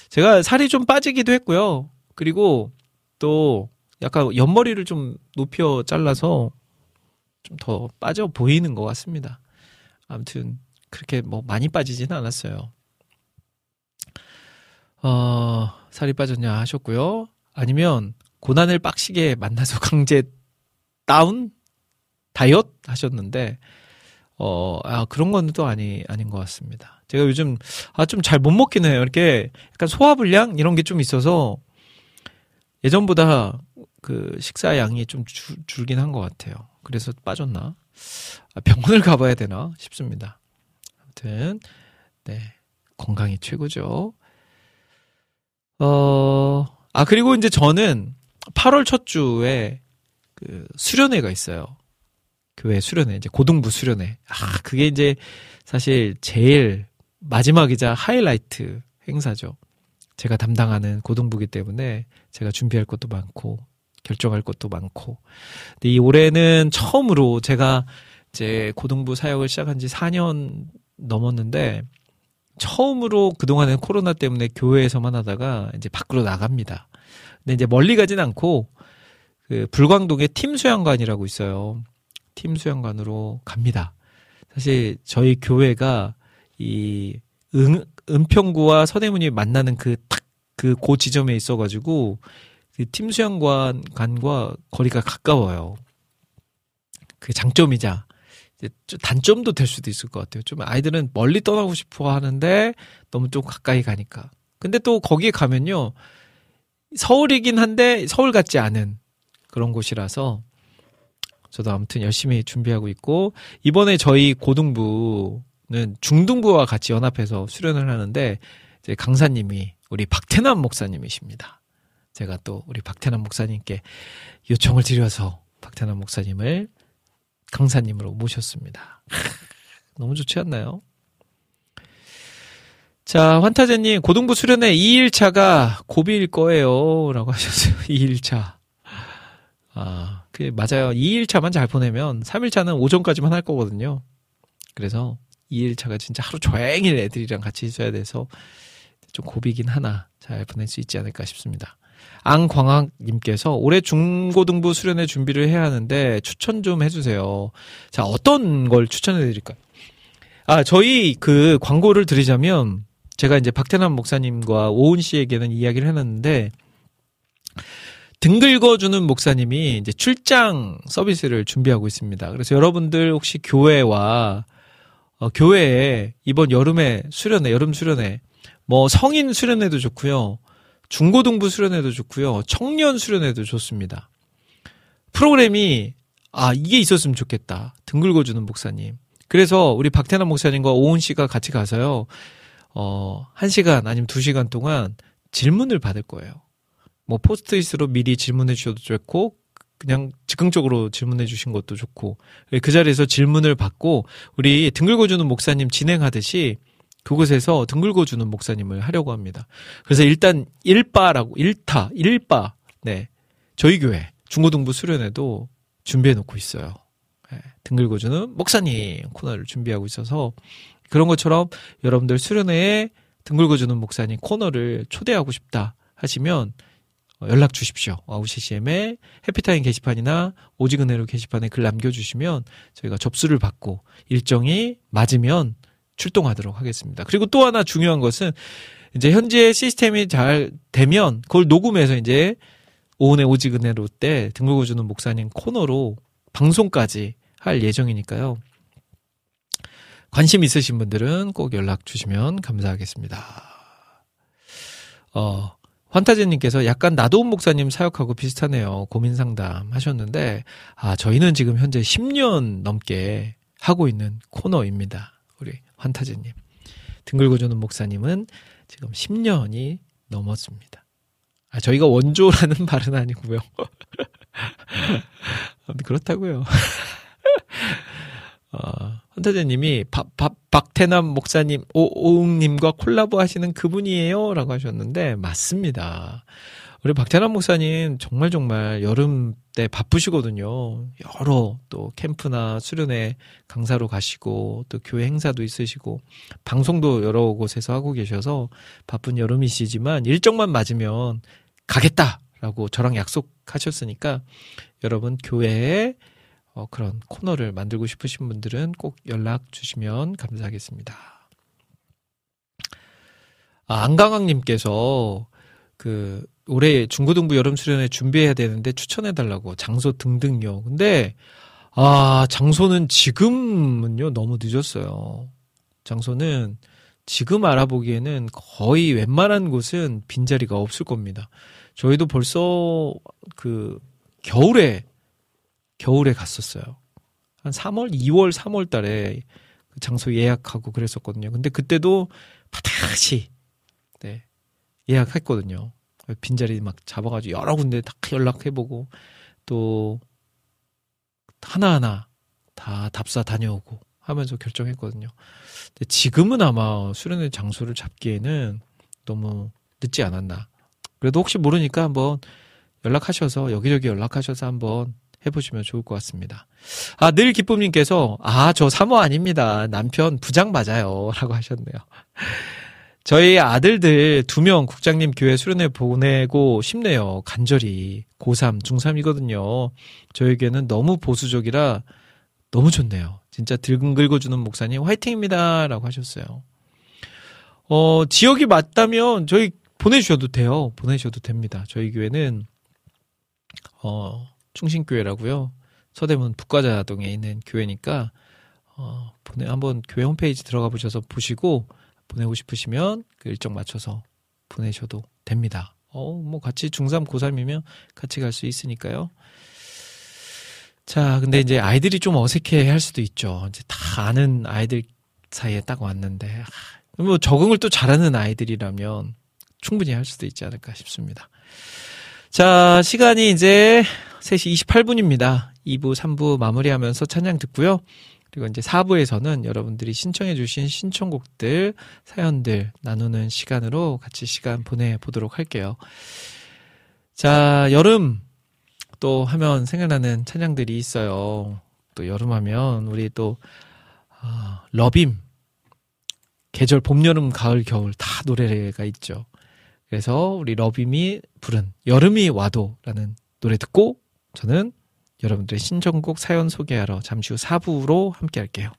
제가 살이 좀 빠지기도 했고요. 그리고 또 약간 옆머리를 좀 높여 잘라서 좀 더 빠져 보이는 것 같습니다. 아무튼 그렇게 뭐 많이 빠지지는 않았어요. 어, 살이 빠졌냐 하셨고요. 아니면 고난을 빡시게 만나서 강제 다운 다이어트 하셨는데 어, 아, 그런 건 또 아니, 아닌 것 같습니다. 제가 요즘, 아, 좀 잘 못 먹긴 해요. 이렇게 약간 소화불량? 이런 게 좀 있어서 예전보다 그 식사 양이 좀 줄, 줄긴 한 것 같아요. 그래서 빠졌나? 아, 병원을 가봐야 되나 싶습니다. 아무튼 네 건강이 최고죠. 어, 아, 그리고 이제 저는 8월 첫 주에 그 수련회가 있어요. 교회 수련회, 이제 고등부 수련회. 아, 그게 이제 사실 제일 마지막이자 하이라이트 행사죠. 제가 담당하는 고등부기 때문에 제가 준비할 것도 많고 결정할 것도 많고. 근데 이 올해는 처음으로 제가 이제 고등부 사역을 시작한 지 4년 넘었는데 처음으로 그동안은 코로나 때문에 교회에서만 하다가 이제 밖으로 나갑니다. 근데 이제 멀리 가진 않고 그 불광동에 팀 수양관이라고 있어요. 팀 수양관으로 갑니다. 사실 저희 교회가 이 은, 은평구와 서대문이 만나는 그 탁 그 고 지점에 있어가지고 그 팀 수양관과 거리가 가까워요. 그 장점이자 이제 좀 단점도 될 수도 있을 것 같아요. 좀 아이들은 멀리 떠나고 싶어 하는데 너무 좀 가까이 가니까. 근데 또 거기에 가면요. 서울이긴 한데 서울 같지 않은 그런 곳이라서 저도 아무튼 열심히 준비하고 있고 이번에 저희 고등부는 중등부와 같이 연합해서 수련을 하는데 이제 강사님이 우리 박태남 목사님이십니다. 제가 또 우리 박태남 목사님께 요청을 드려서 박태남 목사님을 강사님으로 모셨습니다. 너무 좋지 않나요? 자, 환타제님, 고등부 수련회 2일차가 고비일 거예요. 라고 하셨어요. 2일차. 아, 그, 맞아요. 2일차만 잘 보내면 3일차는 오전까지만 할 거거든요. 그래서 2일차가 진짜 하루 종일 애들이랑 같이 있어야 돼서 좀 고비긴 하나 잘 보낼 수 있지 않을까 싶습니다. 앙광학님께서 올해 중고등부 수련회 준비를 해야 하는데 추천 좀 해주세요. 자, 어떤 걸 추천해 드릴까요? 아, 저희 그 광고를 드리자면 제가 이제 박태남 목사님과 오은 씨에게는 이야기를 해놨는데 등 긁어주는 목사님이 이제 출장 서비스를 준비하고 있습니다. 그래서 여러분들 혹시 교회와 어, 교회에 이번 여름에 수련회, 여름 수련회, 뭐 성인 수련회도 좋고요. 중고등부 수련회도 좋고요. 청년 수련회도 좋습니다. 프로그램이 아 이게 있었으면 좋겠다. 등 긁어주는 목사님. 그래서 우리 박태남 목사님과 오은 씨가 같이 가서요. 어, 한 시간 아니면 두 시간 동안 질문을 받을 거예요. 뭐 포스트잇으로 미리 질문해 주셔도 좋고 그냥 즉흥적으로 질문해 주신 것도 좋고 그 자리에서 질문을 받고 우리 등 긁어주는 목사님 진행하듯이 그곳에서 등 긁어주는 목사님을 하려고 합니다. 그래서 일단 1바라고 1타 1바 네 저희 교회 중고등부 수련회도 준비해 놓고 있어요. 네, 등 긁어주는 목사님 코너를 준비하고 있어서 그런 것처럼 여러분들 수련회에 등 긁어주는 목사님 코너를 초대하고 싶다 하시면 어, 연락 주십시오. 아우CCM의 해피타임 게시판이나 오지근해로 게시판에 글 남겨주시면 저희가 접수를 받고 일정이 맞으면 출동하도록 하겠습니다. 그리고 또 하나 중요한 것은 이제 현재 시스템이 잘 되면 그걸 녹음해서 이제 오은의 오지근해로 때 등록해주는 목사님 코너로 방송까지 할 예정이니까요. 관심 있으신 분들은 꼭 연락 주시면 감사하겠습니다. 어, 환타제님께서 약간 나도운 목사님 사역하고 비슷하네요. 고민 상담 하셨는데, 아, 저희는 지금 현재 10년 넘게 하고 있는 코너입니다. 우리 환타제님. 등 긁어주는 목사님은 지금 10년이 넘었습니다. 아, 저희가 원조라는 말은 아니고요. 그렇다고요. 어, 헌타제님이 박, 박, 박태남 목사님, 오, 오웅님과 콜라보 하시는 그분이에요? 라고 하셨는데, 맞습니다. 우리 박태남 목사님 정말 정말 여름 때 바쁘시거든요. 여러 또 캠프나 수련회 강사로 가시고, 또 교회 행사도 있으시고, 방송도 여러 곳에서 하고 계셔서 바쁜 여름이시지만 일정만 맞으면 가겠다! 라고 저랑 약속하셨으니까 여러분 교회에 어, 그런 코너를 만들고 싶으신 분들은 꼭 연락 주시면 감사하겠습니다. 아, 안강학님께서 그 올해 중고등부 여름 수련회 준비해야 되는데 추천해 달라고 장소 등등요. 근데 아 장소는 지금은요 너무 늦었어요. 장소는 지금 알아보기에는 거의 웬만한 곳은 빈자리가 없을 겁니다. 저희도 벌써 그 겨울에 겨울에 갔었어요. 한 3월, 2월, 3월 달에 그 장소 예약하고 그랬었거든요. 근데 그때도 다시 네, 예약했거든요. 빈자리 막 잡아가지고 여러 군데 다 연락해보고 또 하나하나 다 답사 다녀오고 하면서 결정했거든요. 근데 지금은 아마 수련회 장소를 잡기에는 너무 늦지 않았나. 그래도 혹시 모르니까 한번 연락하셔서 여기저기 연락하셔서 한번 해보시면 좋을 것 같습니다. 아, 늘 기쁨님께서, 아, 저 사모 아닙니다. 남편 부장 맞아요. 라고 하셨네요. 저희 아들들 두 명 국장님 교회 수련회 보내고 싶네요. 간절히. 고3, 중3이거든요. 저에게는 너무 보수적이라 너무 좋네요. 진짜 들금 긁어주는 목사님 화이팅입니다. 라고 하셨어요. 어, 지역이 맞다면 저희 보내주셔도 돼요. 보내주셔도 됩니다. 저희 교회는, 어, 충신교회라고요. 서대문 북과자동에 있는 교회니까, 어, 보내, 한번 교회 홈페이지 들어가 보셔서 보시고, 보내고 싶으시면 그 일정 맞춰서 보내셔도 됩니다. 어, 뭐 같이 중3, 고3이면 같이 갈 수 있으니까요. 자, 근데 이제 아이들이 좀 어색해 할 수도 있죠. 이제 다 아는 아이들 사이에 딱 왔는데, 아, 뭐 적응을 또 잘하는 아이들이라면 충분히 할 수도 있지 않을까 싶습니다. 자, 시간이 이제 3시 28분입니다. 2부, 3부 마무리하면서 찬양 듣고요. 그리고 이제 4부에서는 여러분들이 신청해주신 신청곡들, 사연들 나누는 시간으로 같이 시간 보내보도록 할게요. 자, 여름 또 하면 생각나는 찬양들이 있어요. 또 여름 하면 우리 또, 아, 러빔. 계절 봄, 여름, 가을, 겨울 다 노래가 있죠. 그래서 우리 러빔이 부른 여름이 와도라는 노래 듣고 저는 여러분들의 신청곡 사연 소개하러 잠시 후 4부로 함께 할게요.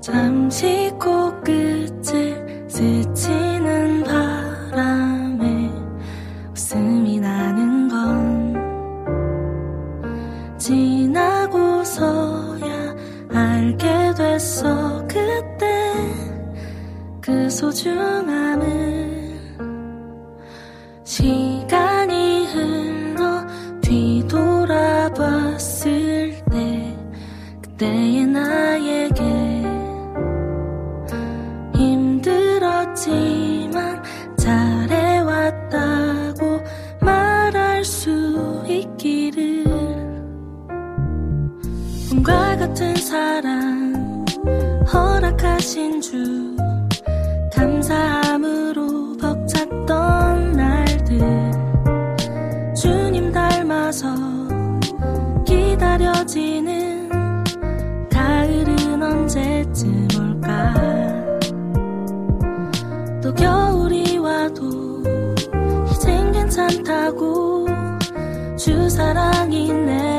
잠시 코끝을 스치는 바람에 웃음이 나는 건 지나고서야 알게 됐어. 그때 그 소중함을 시 같은 사랑 허락하신 주 감사함으로 벅찼던 날들 주님 닮아서 기다려지는 가을은 언제쯤 올까? 또 겨울이 와도 이젠 괜찮다고 주 사랑이 내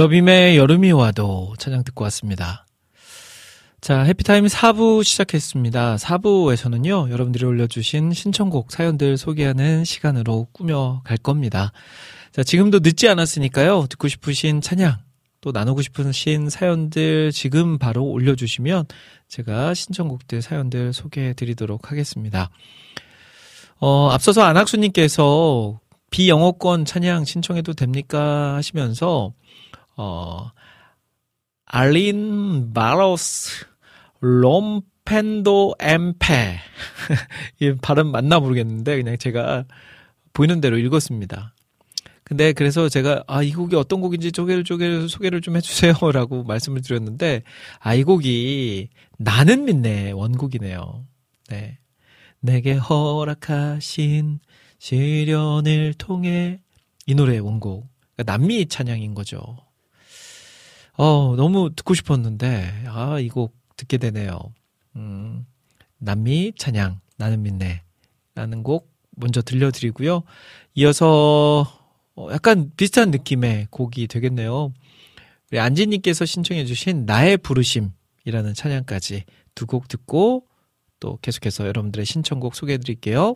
러빔의 여름이 와도 찬양 듣고 왔습니다. 자, 해피타임 4부 시작했습니다. 4부에서는요, 여러분들이 올려주신 신청곡 사연들 소개하는 시간으로 꾸며갈 겁니다. 자, 지금도 늦지 않았으니까요, 듣고 싶으신 찬양, 또 나누고 싶으신 사연들 지금 바로 올려주시면 제가 신청곡들 사연들 소개해 드리도록 하겠습니다. 어, 앞서서 안학수님께서 비영어권 찬양 신청해도 됩니까? 하시면서, 어, 알린 바로스 롬펜도 엠페 이 발음 맞나 모르겠는데 그냥 제가 보이는 대로 읽었습니다. 근데 그래서 제가 아 이 곡이 어떤 곡인지 소개를 소개를 소개를 좀 해주세요라고 말씀을 드렸는데 아 이 곡이 나는 믿네 원곡이네요. 네, 내게 허락하신 시련을 통해 이 노래 원곡 그러니까 남미 찬양인 거죠. 어, 너무 듣고 싶었는데, 아, 이 곡 듣게 되네요. 음, 남미 찬양, 나는 믿네. 라는 곡 먼저 들려드리고요. 이어서, 어, 약간 비슷한 느낌의 곡이 되겠네요. 우리 안지님께서 신청해주신 나의 부르심이라는 찬양까지 두 곡 듣고 또 계속해서 여러분들의 신청곡 소개해드릴게요.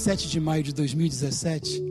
17 de maio de 2017,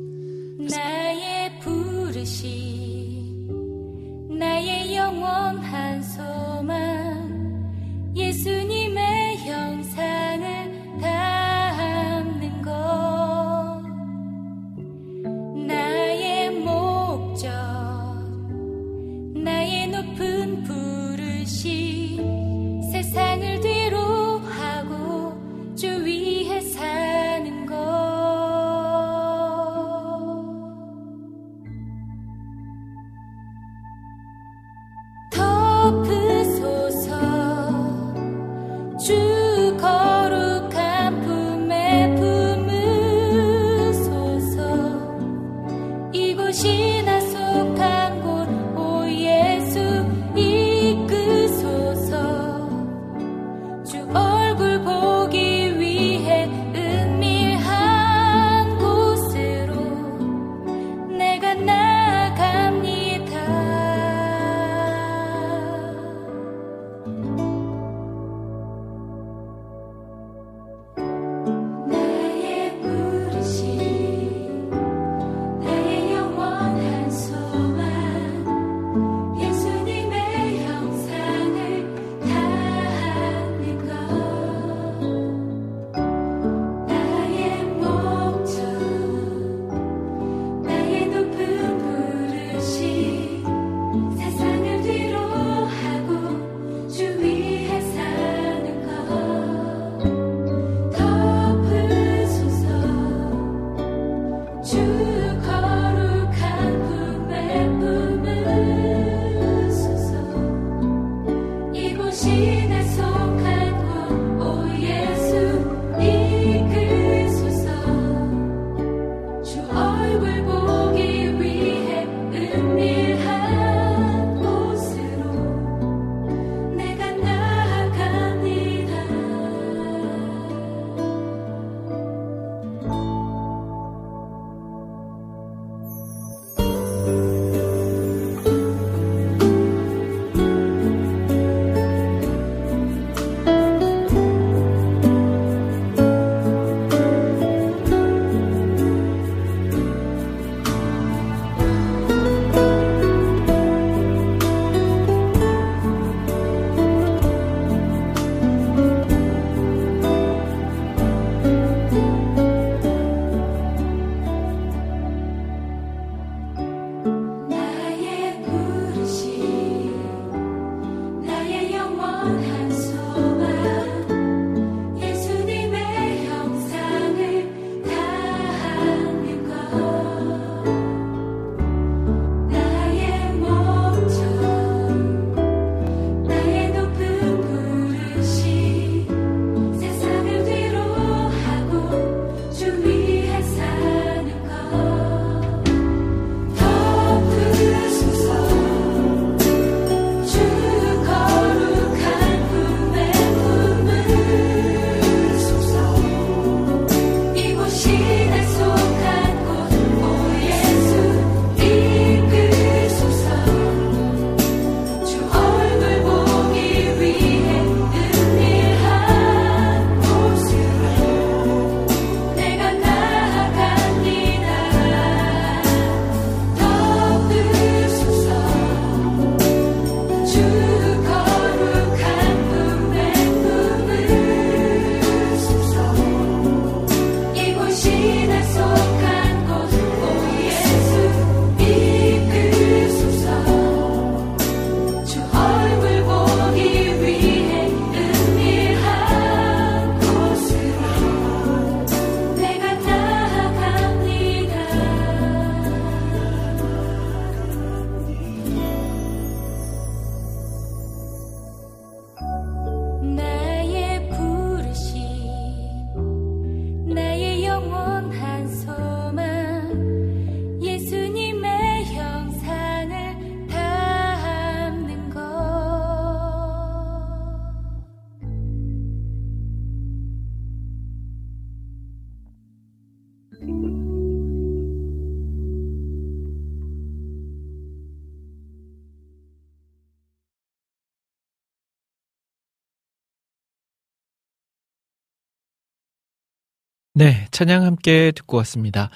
찬양 함께 듣고 왔습니다.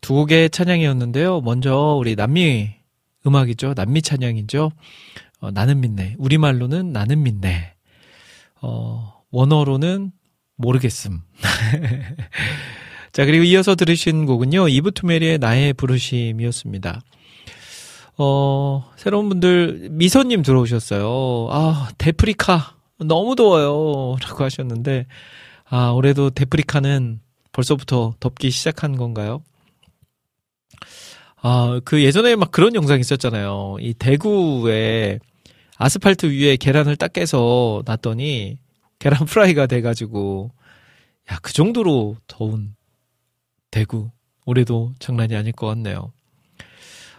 두 곡의 찬양이었는데요. 먼저 우리 남미 음악이죠. 남미 찬양이죠. 어, 나는 믿네. 우리말로는 나는 믿네. 어, 원어로는 모르겠음. 자, 그리고 이어서 들으신 곡은요. 이브투메리의 나의 부르심이었습니다. 어, 새로운 분들, 미소님 들어오셨어요. 아, 데프리카. 너무 더워요. 라고 하셨는데, 아, 올해도 대프리카는 벌써부터 덥기 시작한 건가요? 아, 그 예전에 막 그런 영상 있었잖아요. 이 대구에 아스팔트 위에 계란을 딱 깨서 놨더니 계란 프라이가 돼가지고, 야, 그 정도로 더운 대구. 올해도 장난이 아닐 것 같네요.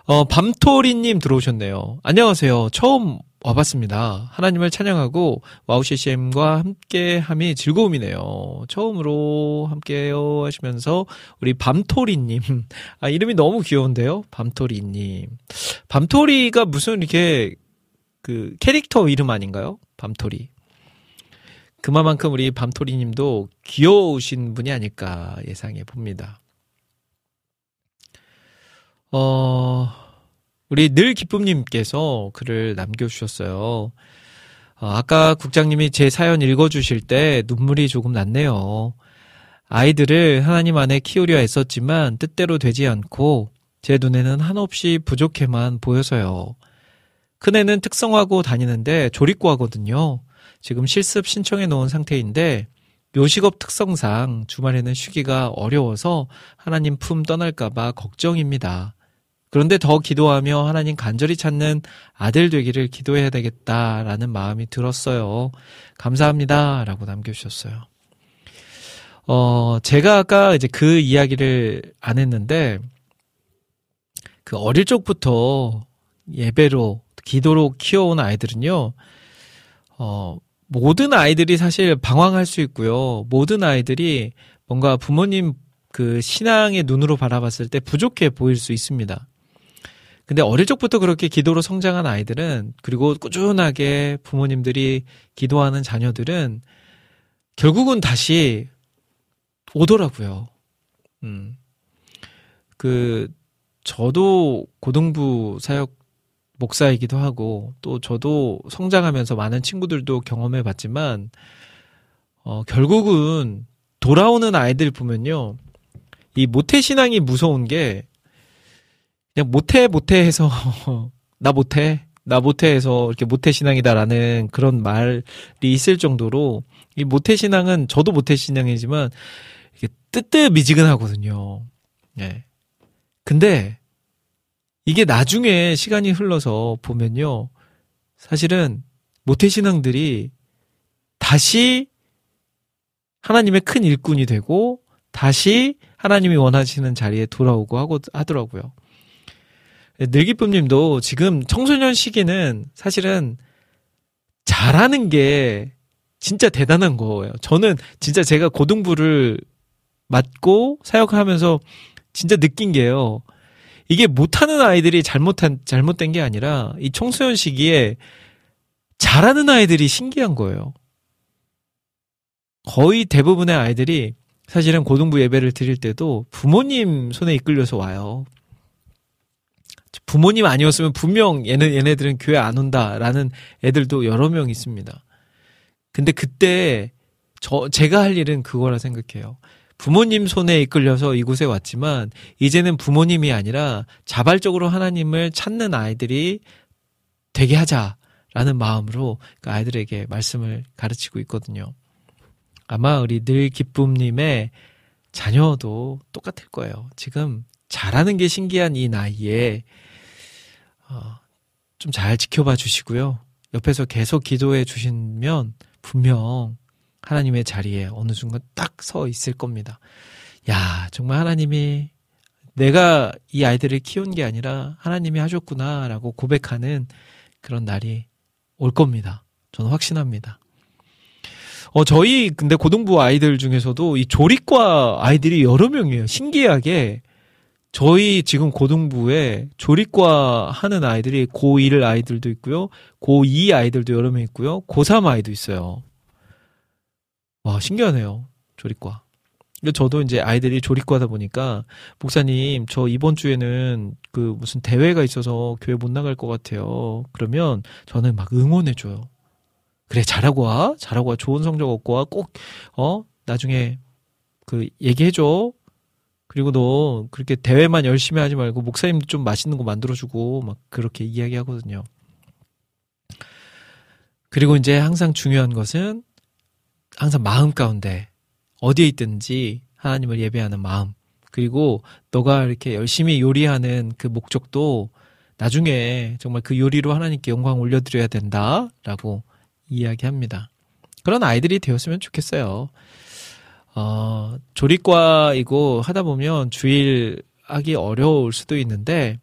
어, 밤토리님 들어오셨네요. 안녕하세요. 처음 와봤습니다. 하나님을 찬양하고 와우 CCM과 함께함이 즐거움이네요. 처음으로 함께요 하시면서 우리 밤토리님 아 이름이 너무 귀여운데요. 밤토리님 밤토리가 무슨 이렇게 그 캐릭터 이름 아닌가요? 밤토리 그만큼 우리 밤토리님도 귀여우신 분이 아닐까 예상해 봅니다. 어, 우리 늘 기쁨님께서 글을 남겨주셨어요. 어, 아까 국장님이 제 사연 읽어주실 때 눈물이 조금 났네요. 아이들을 하나님 안에 키우려 했었지만 뜻대로 되지 않고 제 눈에는 한없이 부족해만 보여서요. 큰애는 특성화고 다니는데 조립고 하거든요. 지금 실습 신청해 놓은 상태인데 요식업 특성상 주말에는 쉬기가 어려워서 하나님 품 떠날까봐 걱정입니다. 그런데 더 기도하며 하나님 간절히 찾는 아들 되기를 기도해야 되겠다라는 마음이 들었어요. 감사합니다. 라고 남겨주셨어요. 어, 제가 아까 이제 그 이야기를 안 했는데, 그 어릴 적부터 예배로, 기도로 키워온 아이들은요, 어, 모든 아이들이 사실 방황할 수 있고요. 모든 아이들이 뭔가 부모님 그 신앙의 눈으로 바라봤을 때 부족해 보일 수 있습니다. 근데 어릴 적부터 그렇게 기도로 성장한 아이들은 그리고 꾸준하게 부모님들이 기도하는 자녀들은 결국은 다시 오더라고요. 음. 그 저도 고등부 사역 목사이기도 하고 또 저도 성장하면서 많은 친구들도 경험해 봤지만 어 결국은 돌아오는 아이들 보면요. 이 모태 신앙이 무서운 게 그냥 못해 못해 해서 나 못해 나 못해 해서 이렇게 모태 신앙이다라는 그런 말이 있을 정도로 이 모태 신앙은 저도 모태 신앙이지만 이게 뜨뜻미지근하거든요. 예. 근데 이게 나중에 시간이 흘러서 보면요. 사실은 모태 신앙들이 다시 하나님의 큰 일꾼이 되고 다시 하나님이 원하시는 자리에 돌아오고 하고 하더라고요. 늘기쁨님도 지금 청소년 시기는 사실은 잘하는 게 진짜 대단한 거예요. 저는 진짜 제가 고등부를 맡고 사역하면서 진짜 느낀 게요. 이게 못하는 아이들이 잘못한 잘못된 게 아니라 이 청소년 시기에 잘하는 아이들이 신기한 거예요. 거의 대부분의 아이들이 사실은 고등부 예배를 드릴 때도 부모님 손에 이끌려서 와요. 부모님 아니었으면 분명 얘네, 얘네들은 교회 안 온다라는 애들도 여러 명 있습니다. 근데 그때 저, 제가 할 일은 그거라 생각해요. 부모님 손에 이끌려서 이곳에 왔지만, 이제는 부모님이 아니라 자발적으로 하나님을 찾는 아이들이 되게 하자라는 마음으로 그 아이들에게 말씀을 가르치고 있거든요. 아마 우리 늘 기쁨님의 자녀도 똑같을 거예요. 지금 잘하는 게 신기한 이 나이에 어, 좀 잘 지켜봐 주시고요. 옆에서 계속 기도해 주시면 분명 하나님의 자리에 어느 순간 딱 서 있을 겁니다. 야, 정말 하나님이 내가 이 아이들을 키운 게 아니라 하나님이 하셨구나라고 고백하는 그런 날이 올 겁니다. 저는 확신합니다. 어, 저희 근데 고등부 아이들 중에서도 이 조리과 아이들이 여러 명이에요. 신기하게 저희 지금 고등부에 조리과 하는 아이들이 고1 아이들도 있고요. 고2 아이들도 여러 명 있고요. 고3 아이도 있어요. 와, 신기하네요. 조리과. 저도 이제 아이들이 조립과다 보니까 목사님 저 이번 주에는 그 무슨 대회가 있어서 교회 못 나갈 것 같아요. 그러면 저는 막 응원해 줘요. 그래 잘하고 와 잘하고 와 좋은 성적 얻고 와꼭 어 나중에 그 얘기해 줘. 그리고 너 그렇게 대회만 열심히 하지 말고 목사님도 좀 맛있는 거 만들어 주고 막 그렇게 이야기하거든요. 그리고 이제 항상 중요한 것은 항상 마음 가운데 어디에 있든지 하나님을 예배하는 마음. 그리고 너가 이렇게 열심히 요리하는 그 목적도 나중에 정말 그 요리로 하나님께 영광 올려드려야 된다라고 이야기합니다. 그런 아이들이 되었으면 좋겠어요. 어, 조리과이고 하다 보면 주일 하기 어려울 수도 있는데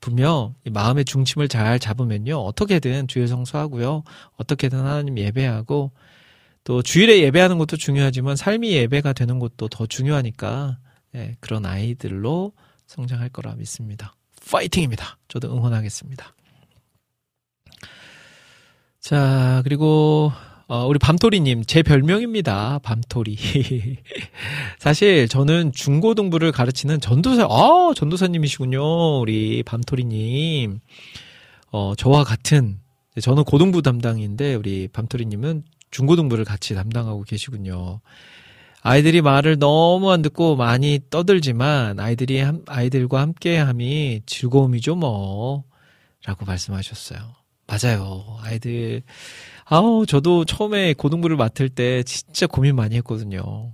분명 이 마음의 중심을 잘 잡으면요 어떻게든 주일 성수하고요 어떻게든 하나님 예배하고 또 주일에 예배하는 것도 중요하지만 삶이 예배가 되는 것도 더 중요하니까 예, 그런 아이들로 성장할 거라 믿습니다. 파이팅입니다. 저도 응원하겠습니다. 자 그리고 어, 우리 밤토리님 제 별명입니다. 밤토리. 사실 저는 중고등부를 가르치는 전도사 아 전도사님이시군요. 우리 밤토리님. 어 저와 같은 저는 고등부 담당인데 우리 밤토리님은 중고등부를 같이 담당하고 계시군요. 아이들이 말을 너무 안 듣고 많이 떠들지만 아이들이 함- 아이들과 함께 함이 즐거움이죠 뭐 라고 말씀하셨어요. 맞아요. 아이들 아우 저도 처음에 고등부를 맡을 때 진짜 고민 많이 했거든요.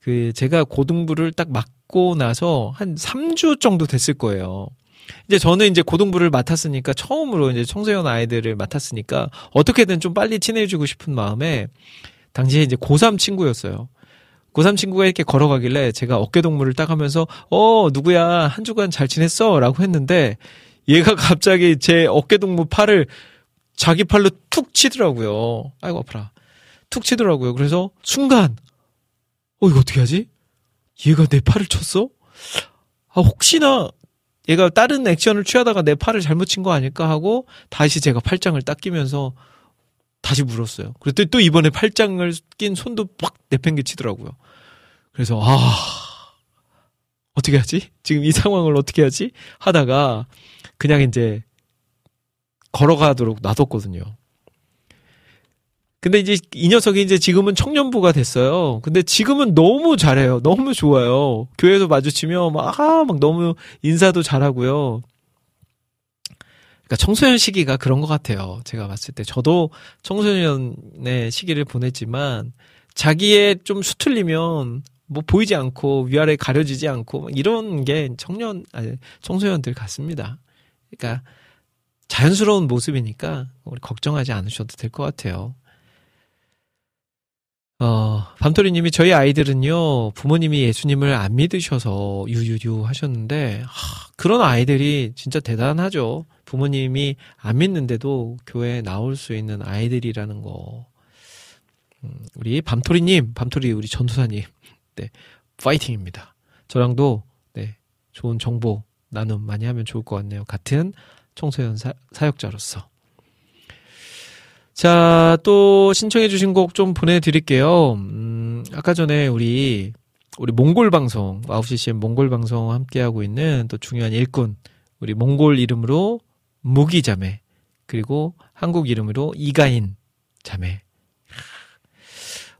그 제가 고등부를 딱 맡고 나서 한 3주 정도 됐을 거예요. 이제 저는 이제 고등부를 맡았으니까 처음으로 이제 청소년 아이들을 맡았으니까 어떻게든 좀 빨리 친해지고 싶은 마음에 당시에 이제 고3 친구였어요. 고3 친구가 이렇게 걸어가길래 제가 어깨동무를 딱 하면서 어 누구야 한 주간 잘 지냈어? 라고 했는데 얘가 갑자기 제 어깨동무 팔을 자기 팔로 툭 치더라고요. 아이고 아파라. 툭 치더라고요. 그래서 순간 어 이거 어떻게 하지? 얘가 내 팔을 쳤어? 아 혹시나 얘가 다른 액션을 취하다가 내 팔을 잘못 친 거 아닐까 하고 다시 제가 팔짱을 딱 끼면서 다시 물었어요. 그랬더니 또 이번에 팔짱을 낀 손도 팍 내팽개치더라고요. 그래서 아 어떻게 하지? 지금 이 상황을 어떻게 하지? 하다가 그냥 이제 걸어가도록 놔뒀거든요. 근데 이제 이 녀석이 이제 지금은 청년부가 됐어요. 근데 지금은 너무 잘해요. 너무 좋아요. 교회에서 마주치면 막, 아, 막 너무 인사도 잘하고요. 그러니까 청소년 시기가 그런 것 같아요. 제가 봤을 때. 저도 청소년의 시기를 보냈지만 자기의 좀 수틀리면 뭐 보이지 않고 위아래 가려지지 않고 막 이런 게 청년, 아니, 청소년들 같습니다. 그러니까 자연스러운 모습이니까 우리 걱정하지 않으셔도 될 것 같아요. 어, 밤토리님이 저희 아이들은요, 부모님이 예수님을 안 믿으셔서 유유유 하셨는데, 하, 그런 아이들이 진짜 대단하죠. 부모님이 안 믿는데도 교회에 나올 수 있는 아이들이라는 거. 음, 우리 밤토리님, 밤토리 우리 전도사님, 네, 파이팅입니다. 저랑도, 네, 좋은 정보 나눔 많이 하면 좋을 것 같네요. 같은 청소년 사, 사역자로서. 자, 또 신청해주신 곡 좀 보내드릴게요. 음, 아까 전에 우리, 우리 몽골 방송, 9시 몽골 방송 함께하고 있는 또 중요한 일꾼, 우리 몽골 이름으로 무기 자매, 그리고 한국 이름으로 이가인 자매.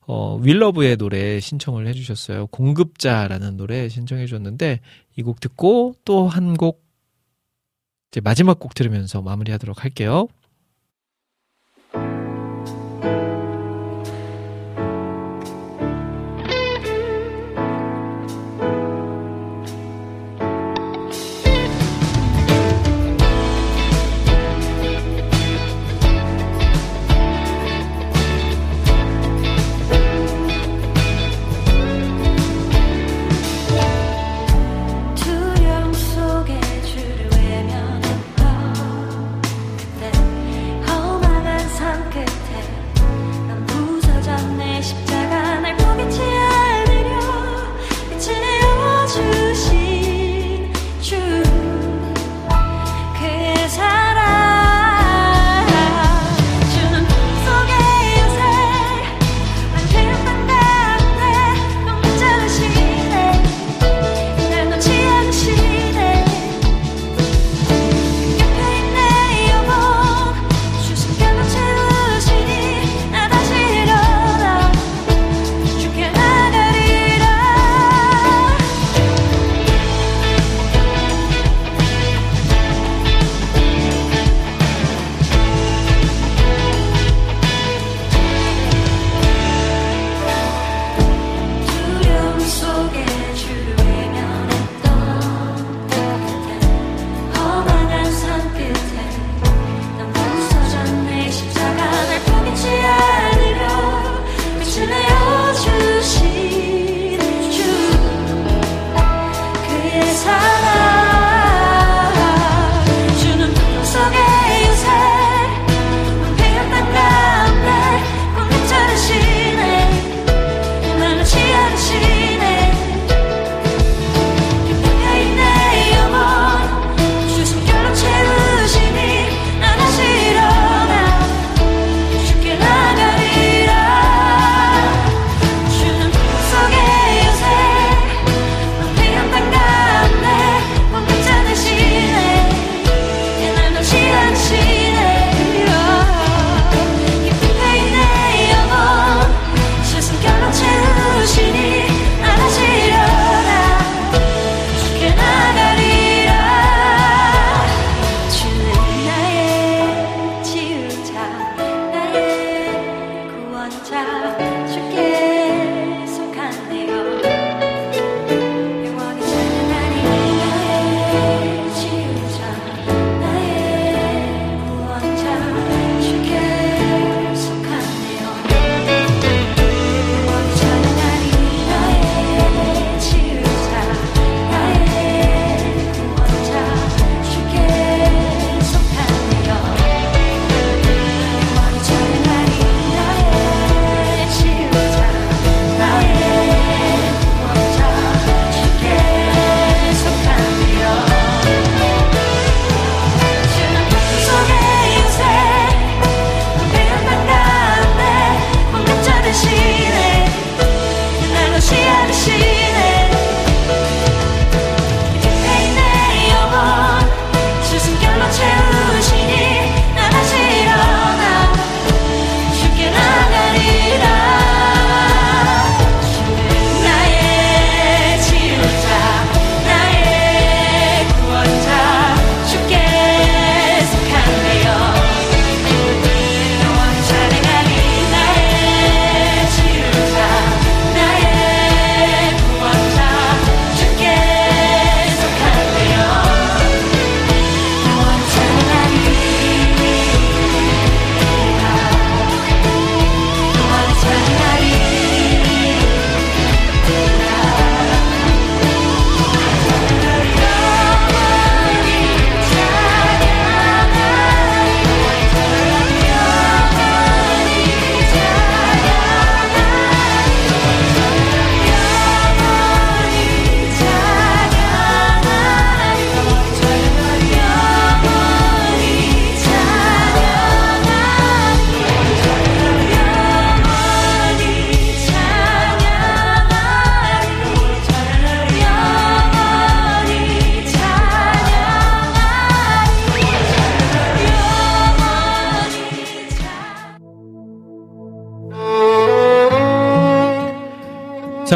어, 윌러브의 노래 신청을 해주셨어요. 공급자라는 노래 신청해줬는데, 이 곡 듣고 또 한 곡, 이제 마지막 곡 들으면서 마무리하도록 할게요.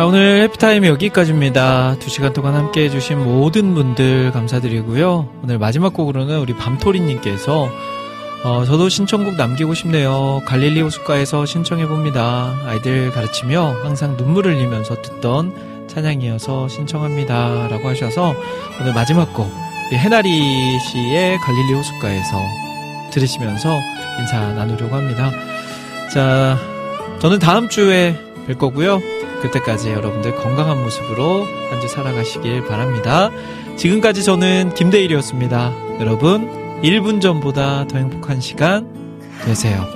오늘 해피타임 여기까지입니다. 두 시간 동안 함께 해주신 모든 분들 감사드리고요. 오늘 마지막 곡으로는 우리 밤토리님께서 어, 저도 신청곡 남기고 싶네요. 갈릴리 호숫가에서 신청해봅니다. 아이들 가르치며 항상 눈물을 흘리면서 듣던 찬양이어서 신청합니다. 라고 하셔서 오늘 마지막 곡, 이 해나리 씨의 갈릴리 호숫가에서 들으시면서 인사 나누려고 합니다. 자, 저는 다음 주에 뵐 거고요. 그때까지 여러분들 건강한 모습으로 한 주 살아가시길 바랍니다. 지금까지 저는 김대일이었습니다. 여러분, 1분 전보다 더 행복한 시간 되세요.